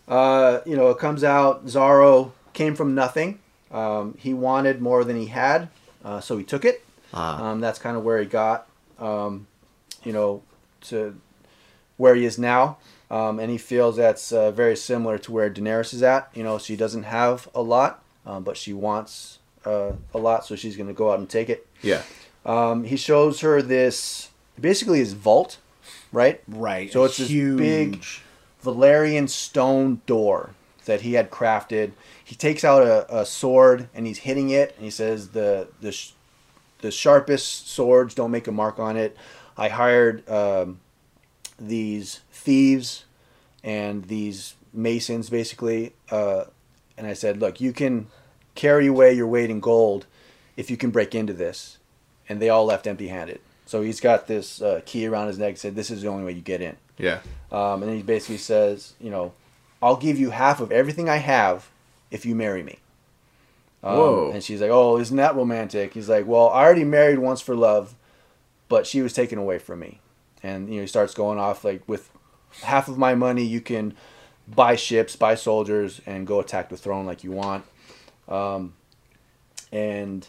Speaker 3: Uh, you know, it comes out Xaro came from nothing. Um, he wanted more than he had, uh, so he took it.
Speaker 2: Ah.
Speaker 3: Um, that's kind of where he got, um, you know, to where he is now. Um, and he feels that's uh, very similar to where Daenerys is at. You know, she doesn't have a lot, um, but she wants uh, a lot, so she's going to go out and take it.
Speaker 2: Yeah.
Speaker 3: Um, he shows her this, basically his vault, right?
Speaker 1: Right.
Speaker 3: So it's this big Valyrian stone door that he had crafted. He takes out a, a sword and he's hitting it, and he says the the sh- the sharpest swords don't make a mark on it. I hired um, these thieves and these masons, basically, uh, and I said, look, you can carry away your weight in gold if you can break into this. And they all left empty-handed. So he's got this uh, key around his neck. and Said, "This is the only way you get in."
Speaker 2: Yeah.
Speaker 3: Um, and then he basically says, you know, I'll give you half of everything I have if you marry me. Um,
Speaker 2: Whoa.
Speaker 3: And she's like, oh, isn't that romantic? He's like, well, I already married once for love, but she was taken away from me. And, you know, he starts going off like, with half of my money, you can buy ships, buy soldiers, and go attack the throne like you want. Um, and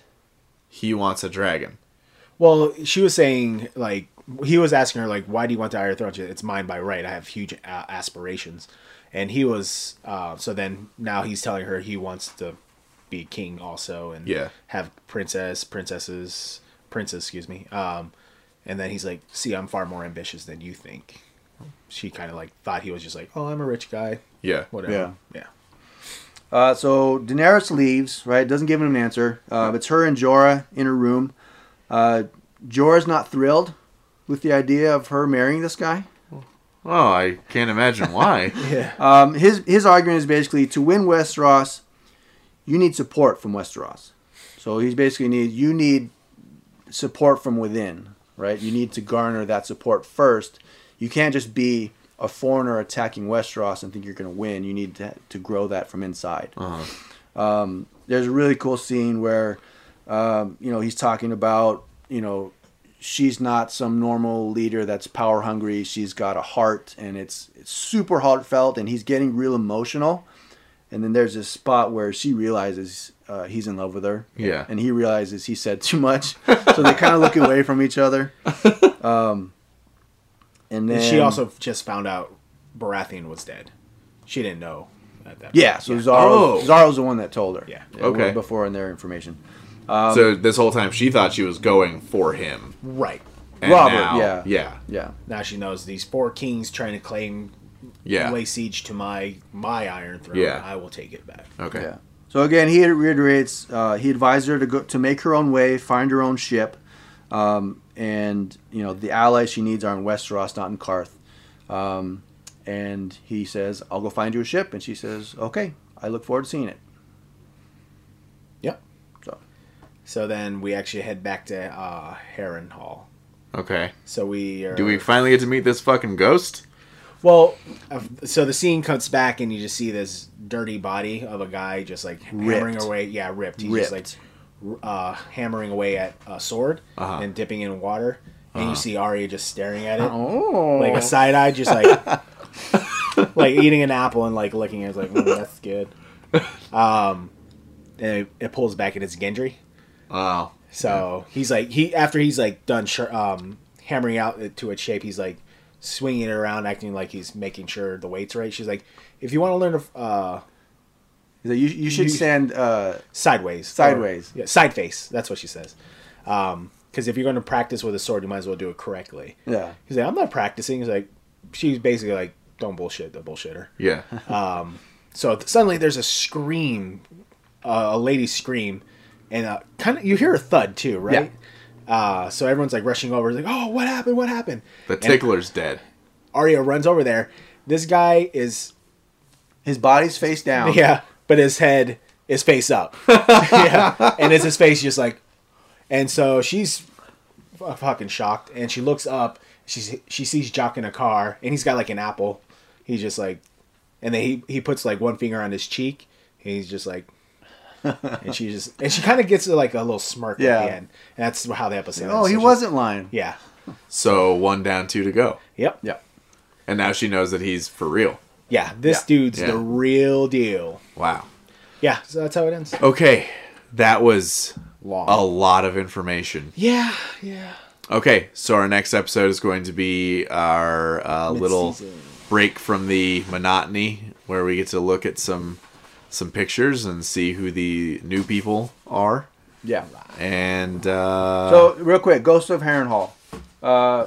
Speaker 2: He wants a dragon.
Speaker 1: Well, she was saying like he was asking her like, "Why do you want the Iron Throne?" Said, It's mine by right. I have huge uh, aspirations, and he was. Uh, so then now he's telling her he wants to be king also, and
Speaker 2: Yeah.
Speaker 1: have princess, princesses, princess, excuse me. Um, and then he's like, "See, I'm far more ambitious than you think." She kind of like thought he was just like, "Oh, I'm a rich guy,
Speaker 2: Yeah.
Speaker 1: whatever."
Speaker 3: Yeah.
Speaker 1: yeah.
Speaker 3: Uh, so Daenerys leaves, right? Doesn't give him an answer. Uh, it's her and Jorah in her room. Uh, Jorah's not thrilled with the idea of her marrying this guy.
Speaker 2: Oh, I can't imagine why.
Speaker 1: Yeah.
Speaker 3: Um, his his argument is basically to win Westeros, you need support from Westeros. So he's basically need you need support from within, right? You need to garner that support first. You can't just be a foreigner attacking Westeros and think you're going to win. You need to to grow that from inside.
Speaker 2: Uh-huh.
Speaker 3: Um, there's a really cool scene where, um, you know, he's talking about, you know, she's not some normal leader that's power hungry. She's got a heart, and it's it's super heartfelt, and he's getting real emotional. And then there's this spot where she realizes uh, he's in love with her,
Speaker 2: Yeah.
Speaker 3: and he realizes he said too much, so they kind of look away from each other. Um, and then
Speaker 1: And she also just found out Baratheon was dead. She didn't know at that.
Speaker 3: yeah, so
Speaker 1: point.
Speaker 3: Xaro
Speaker 2: Oh.
Speaker 3: Xaro's the one that told her.
Speaker 1: Yeah.
Speaker 2: Okay.
Speaker 3: Before in their information.
Speaker 2: so this whole time she thought she was going for him.
Speaker 1: right.
Speaker 2: And
Speaker 3: Robert,
Speaker 2: now-
Speaker 3: yeah.
Speaker 2: Yeah.
Speaker 3: Yeah.
Speaker 1: Now she knows these four kings trying to claim
Speaker 2: Yeah.
Speaker 1: lay siege to my my Iron Throne.
Speaker 2: Yeah.
Speaker 1: I will take it back.
Speaker 2: Okay.
Speaker 3: Yeah. So again, he reiterates. Uh, he advised her to go to make her own way, find her own ship, um, and you know the allies she needs are in Westeros, not in Qarth. Um, and he says, "I'll go find you a ship," and she says, "Okay, I look forward to seeing it."
Speaker 1: Yep.
Speaker 3: So
Speaker 1: So then we actually head back to uh, Harrenhal.
Speaker 2: Okay.
Speaker 1: So we are.
Speaker 2: Do we finally get to meet this fucking ghost?
Speaker 1: Well, uh, so the scene cuts back and you just see this dirty body of a guy just like hammering
Speaker 3: Ripped.
Speaker 1: away. Yeah, ripped. He's
Speaker 3: Ripped.
Speaker 1: just like uh, hammering away at a sword
Speaker 2: Uh-huh.
Speaker 1: and dipping in water. And you see Arya just staring at it.
Speaker 3: oh,
Speaker 1: like a side eye, just like like eating an apple and like looking at it, it's like mm, that's good. Um, and it, it pulls back and it's Gendry.
Speaker 2: Oh.
Speaker 1: So he's like he after he's like done sh- um, hammering out it to its shape, he's like swinging it around, acting like he's making sure the weight's right. She's like, if you want to learn to uh,
Speaker 3: you, you should
Speaker 1: you-
Speaker 3: stand. Uh,
Speaker 1: sideways,
Speaker 3: Sideways.
Speaker 1: Or- yeah, side face. That's what she says. Um because if you're going to practice with a sword, you might as well do it correctly.
Speaker 3: yeah.
Speaker 1: He's like, I'm not practicing. He's like, she's basically like, don't bullshit the bullshitter.
Speaker 2: Yeah.
Speaker 1: Um, so th- suddenly there's a scream, uh, a lady scream, and uh, kind of you hear a thud too, right? Uh, so everyone's like rushing over, like, "Oh, what happened? What happened?"
Speaker 2: The
Speaker 1: And
Speaker 2: tickler's dead.
Speaker 1: Arya runs over there. This guy is
Speaker 3: His body's face down.
Speaker 1: yeah, but his head is face up. yeah, and it's his face just like, and so she's fucking shocked, and she looks up. She she sees Jaqen H'ghar, and he's got like an apple. He's just like, and then he he puts like one finger on his cheek, and he's just like. And she just and she kind of gets like a little smirk
Speaker 3: Yeah.
Speaker 1: at the end, and that's how the episode.
Speaker 3: Oh,
Speaker 1: ends.
Speaker 3: he
Speaker 1: So she-
Speaker 3: wasn't lying.
Speaker 1: Yeah.
Speaker 2: So one down, two to go.
Speaker 1: Yep.
Speaker 3: Yep.
Speaker 2: And now she knows that he's for real.
Speaker 1: Yeah. This
Speaker 3: Yeah.
Speaker 1: dude's
Speaker 2: Yeah.
Speaker 1: the real deal.
Speaker 2: Wow.
Speaker 1: Yeah. So that's how it ends.
Speaker 2: Okay. That was
Speaker 1: Long.
Speaker 2: a lot of information.
Speaker 1: Yeah. Yeah.
Speaker 2: Okay, so our next episode is going to be our uh, little break from the monotony, where we get to look at some some pictures and see who the new people are.
Speaker 3: Yeah.
Speaker 2: And uh,
Speaker 3: So, real quick, Ghost of Harrenhal. Uh,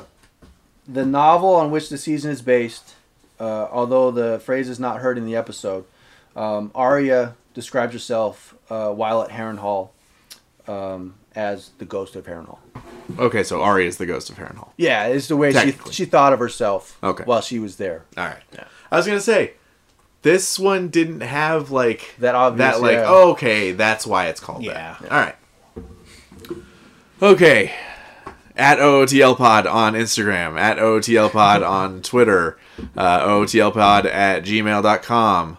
Speaker 3: the novel on which the season is based, uh, although the phrase is not heard in the episode, um, Arya describes herself uh, while at Harrenhal um, as the ghost of Harrenhal.
Speaker 2: okay, so Ari is the ghost of Harrenhal.
Speaker 3: Yeah, it's the way she, she thought of herself
Speaker 2: Okay.
Speaker 3: while she was there.
Speaker 2: All right. Yeah. I was gonna say this one didn't have like
Speaker 3: That obvious,
Speaker 2: that like
Speaker 3: yeah.
Speaker 2: oh, okay, that's why it's called
Speaker 1: Yeah.
Speaker 2: that. All right. Okay. At OOTL Pod on Instagram, at OOTL Pod on Twitter, uh, OOTL Pod at gmail.com.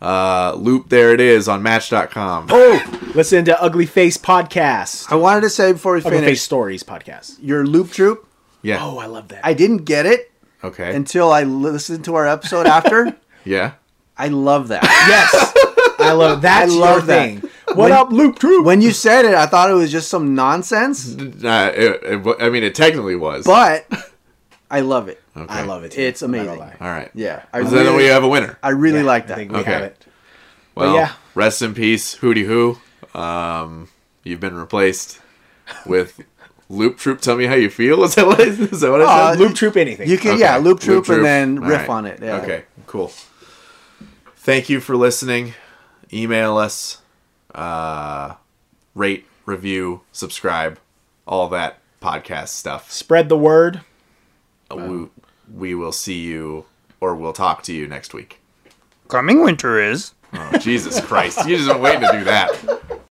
Speaker 2: Uh, loop there it is on match.com.
Speaker 1: Oh, listen to Ugly Face podcast.
Speaker 3: I wanted to say before we
Speaker 1: Ugly Face
Speaker 3: finish,
Speaker 1: Stories podcast.
Speaker 3: your loop troop,
Speaker 2: Yeah.
Speaker 1: Oh, I love that.
Speaker 3: I didn't get it
Speaker 2: Okay.
Speaker 3: until I listened to our episode after.
Speaker 2: yeah.
Speaker 3: I love that.
Speaker 1: Yes, I love that's
Speaker 3: I love
Speaker 1: your
Speaker 3: that.
Speaker 1: thing. What
Speaker 3: When-
Speaker 1: up, Loop Troop?
Speaker 3: when you said it, I thought it was just some nonsense,
Speaker 2: Uh, it, it- I mean, it technically was.
Speaker 3: but I love it.
Speaker 2: Okay.
Speaker 1: I love it. Too.
Speaker 3: It's amazing.
Speaker 2: All right.
Speaker 3: Yeah, I
Speaker 2: So then we have a winner.
Speaker 3: I really
Speaker 1: Yeah,
Speaker 3: like
Speaker 1: I
Speaker 3: that.
Speaker 1: think we
Speaker 2: Okay.
Speaker 1: have it.
Speaker 2: Well,
Speaker 1: yeah.
Speaker 2: rest in peace, Hootie Hoo. Um, you've been replaced with Loop Troop. Tell me how you feel. Is that what, is that what I
Speaker 3: Uh,
Speaker 2: said?
Speaker 1: Loop Troop anything.
Speaker 3: You can
Speaker 2: Okay.
Speaker 3: yeah, loop troop,
Speaker 2: Troop.
Speaker 3: and then riff
Speaker 2: right.
Speaker 3: on it. Yeah.
Speaker 2: Okay, cool. Thank you for listening. Email us, uh, rate, review, subscribe, all that podcast stuff.
Speaker 1: Spread the word.
Speaker 2: Uh, we, we will see you, or we'll talk to you next week.
Speaker 4: Coming winter is.
Speaker 2: Oh, Jesus Christ. You just been waiting to do that.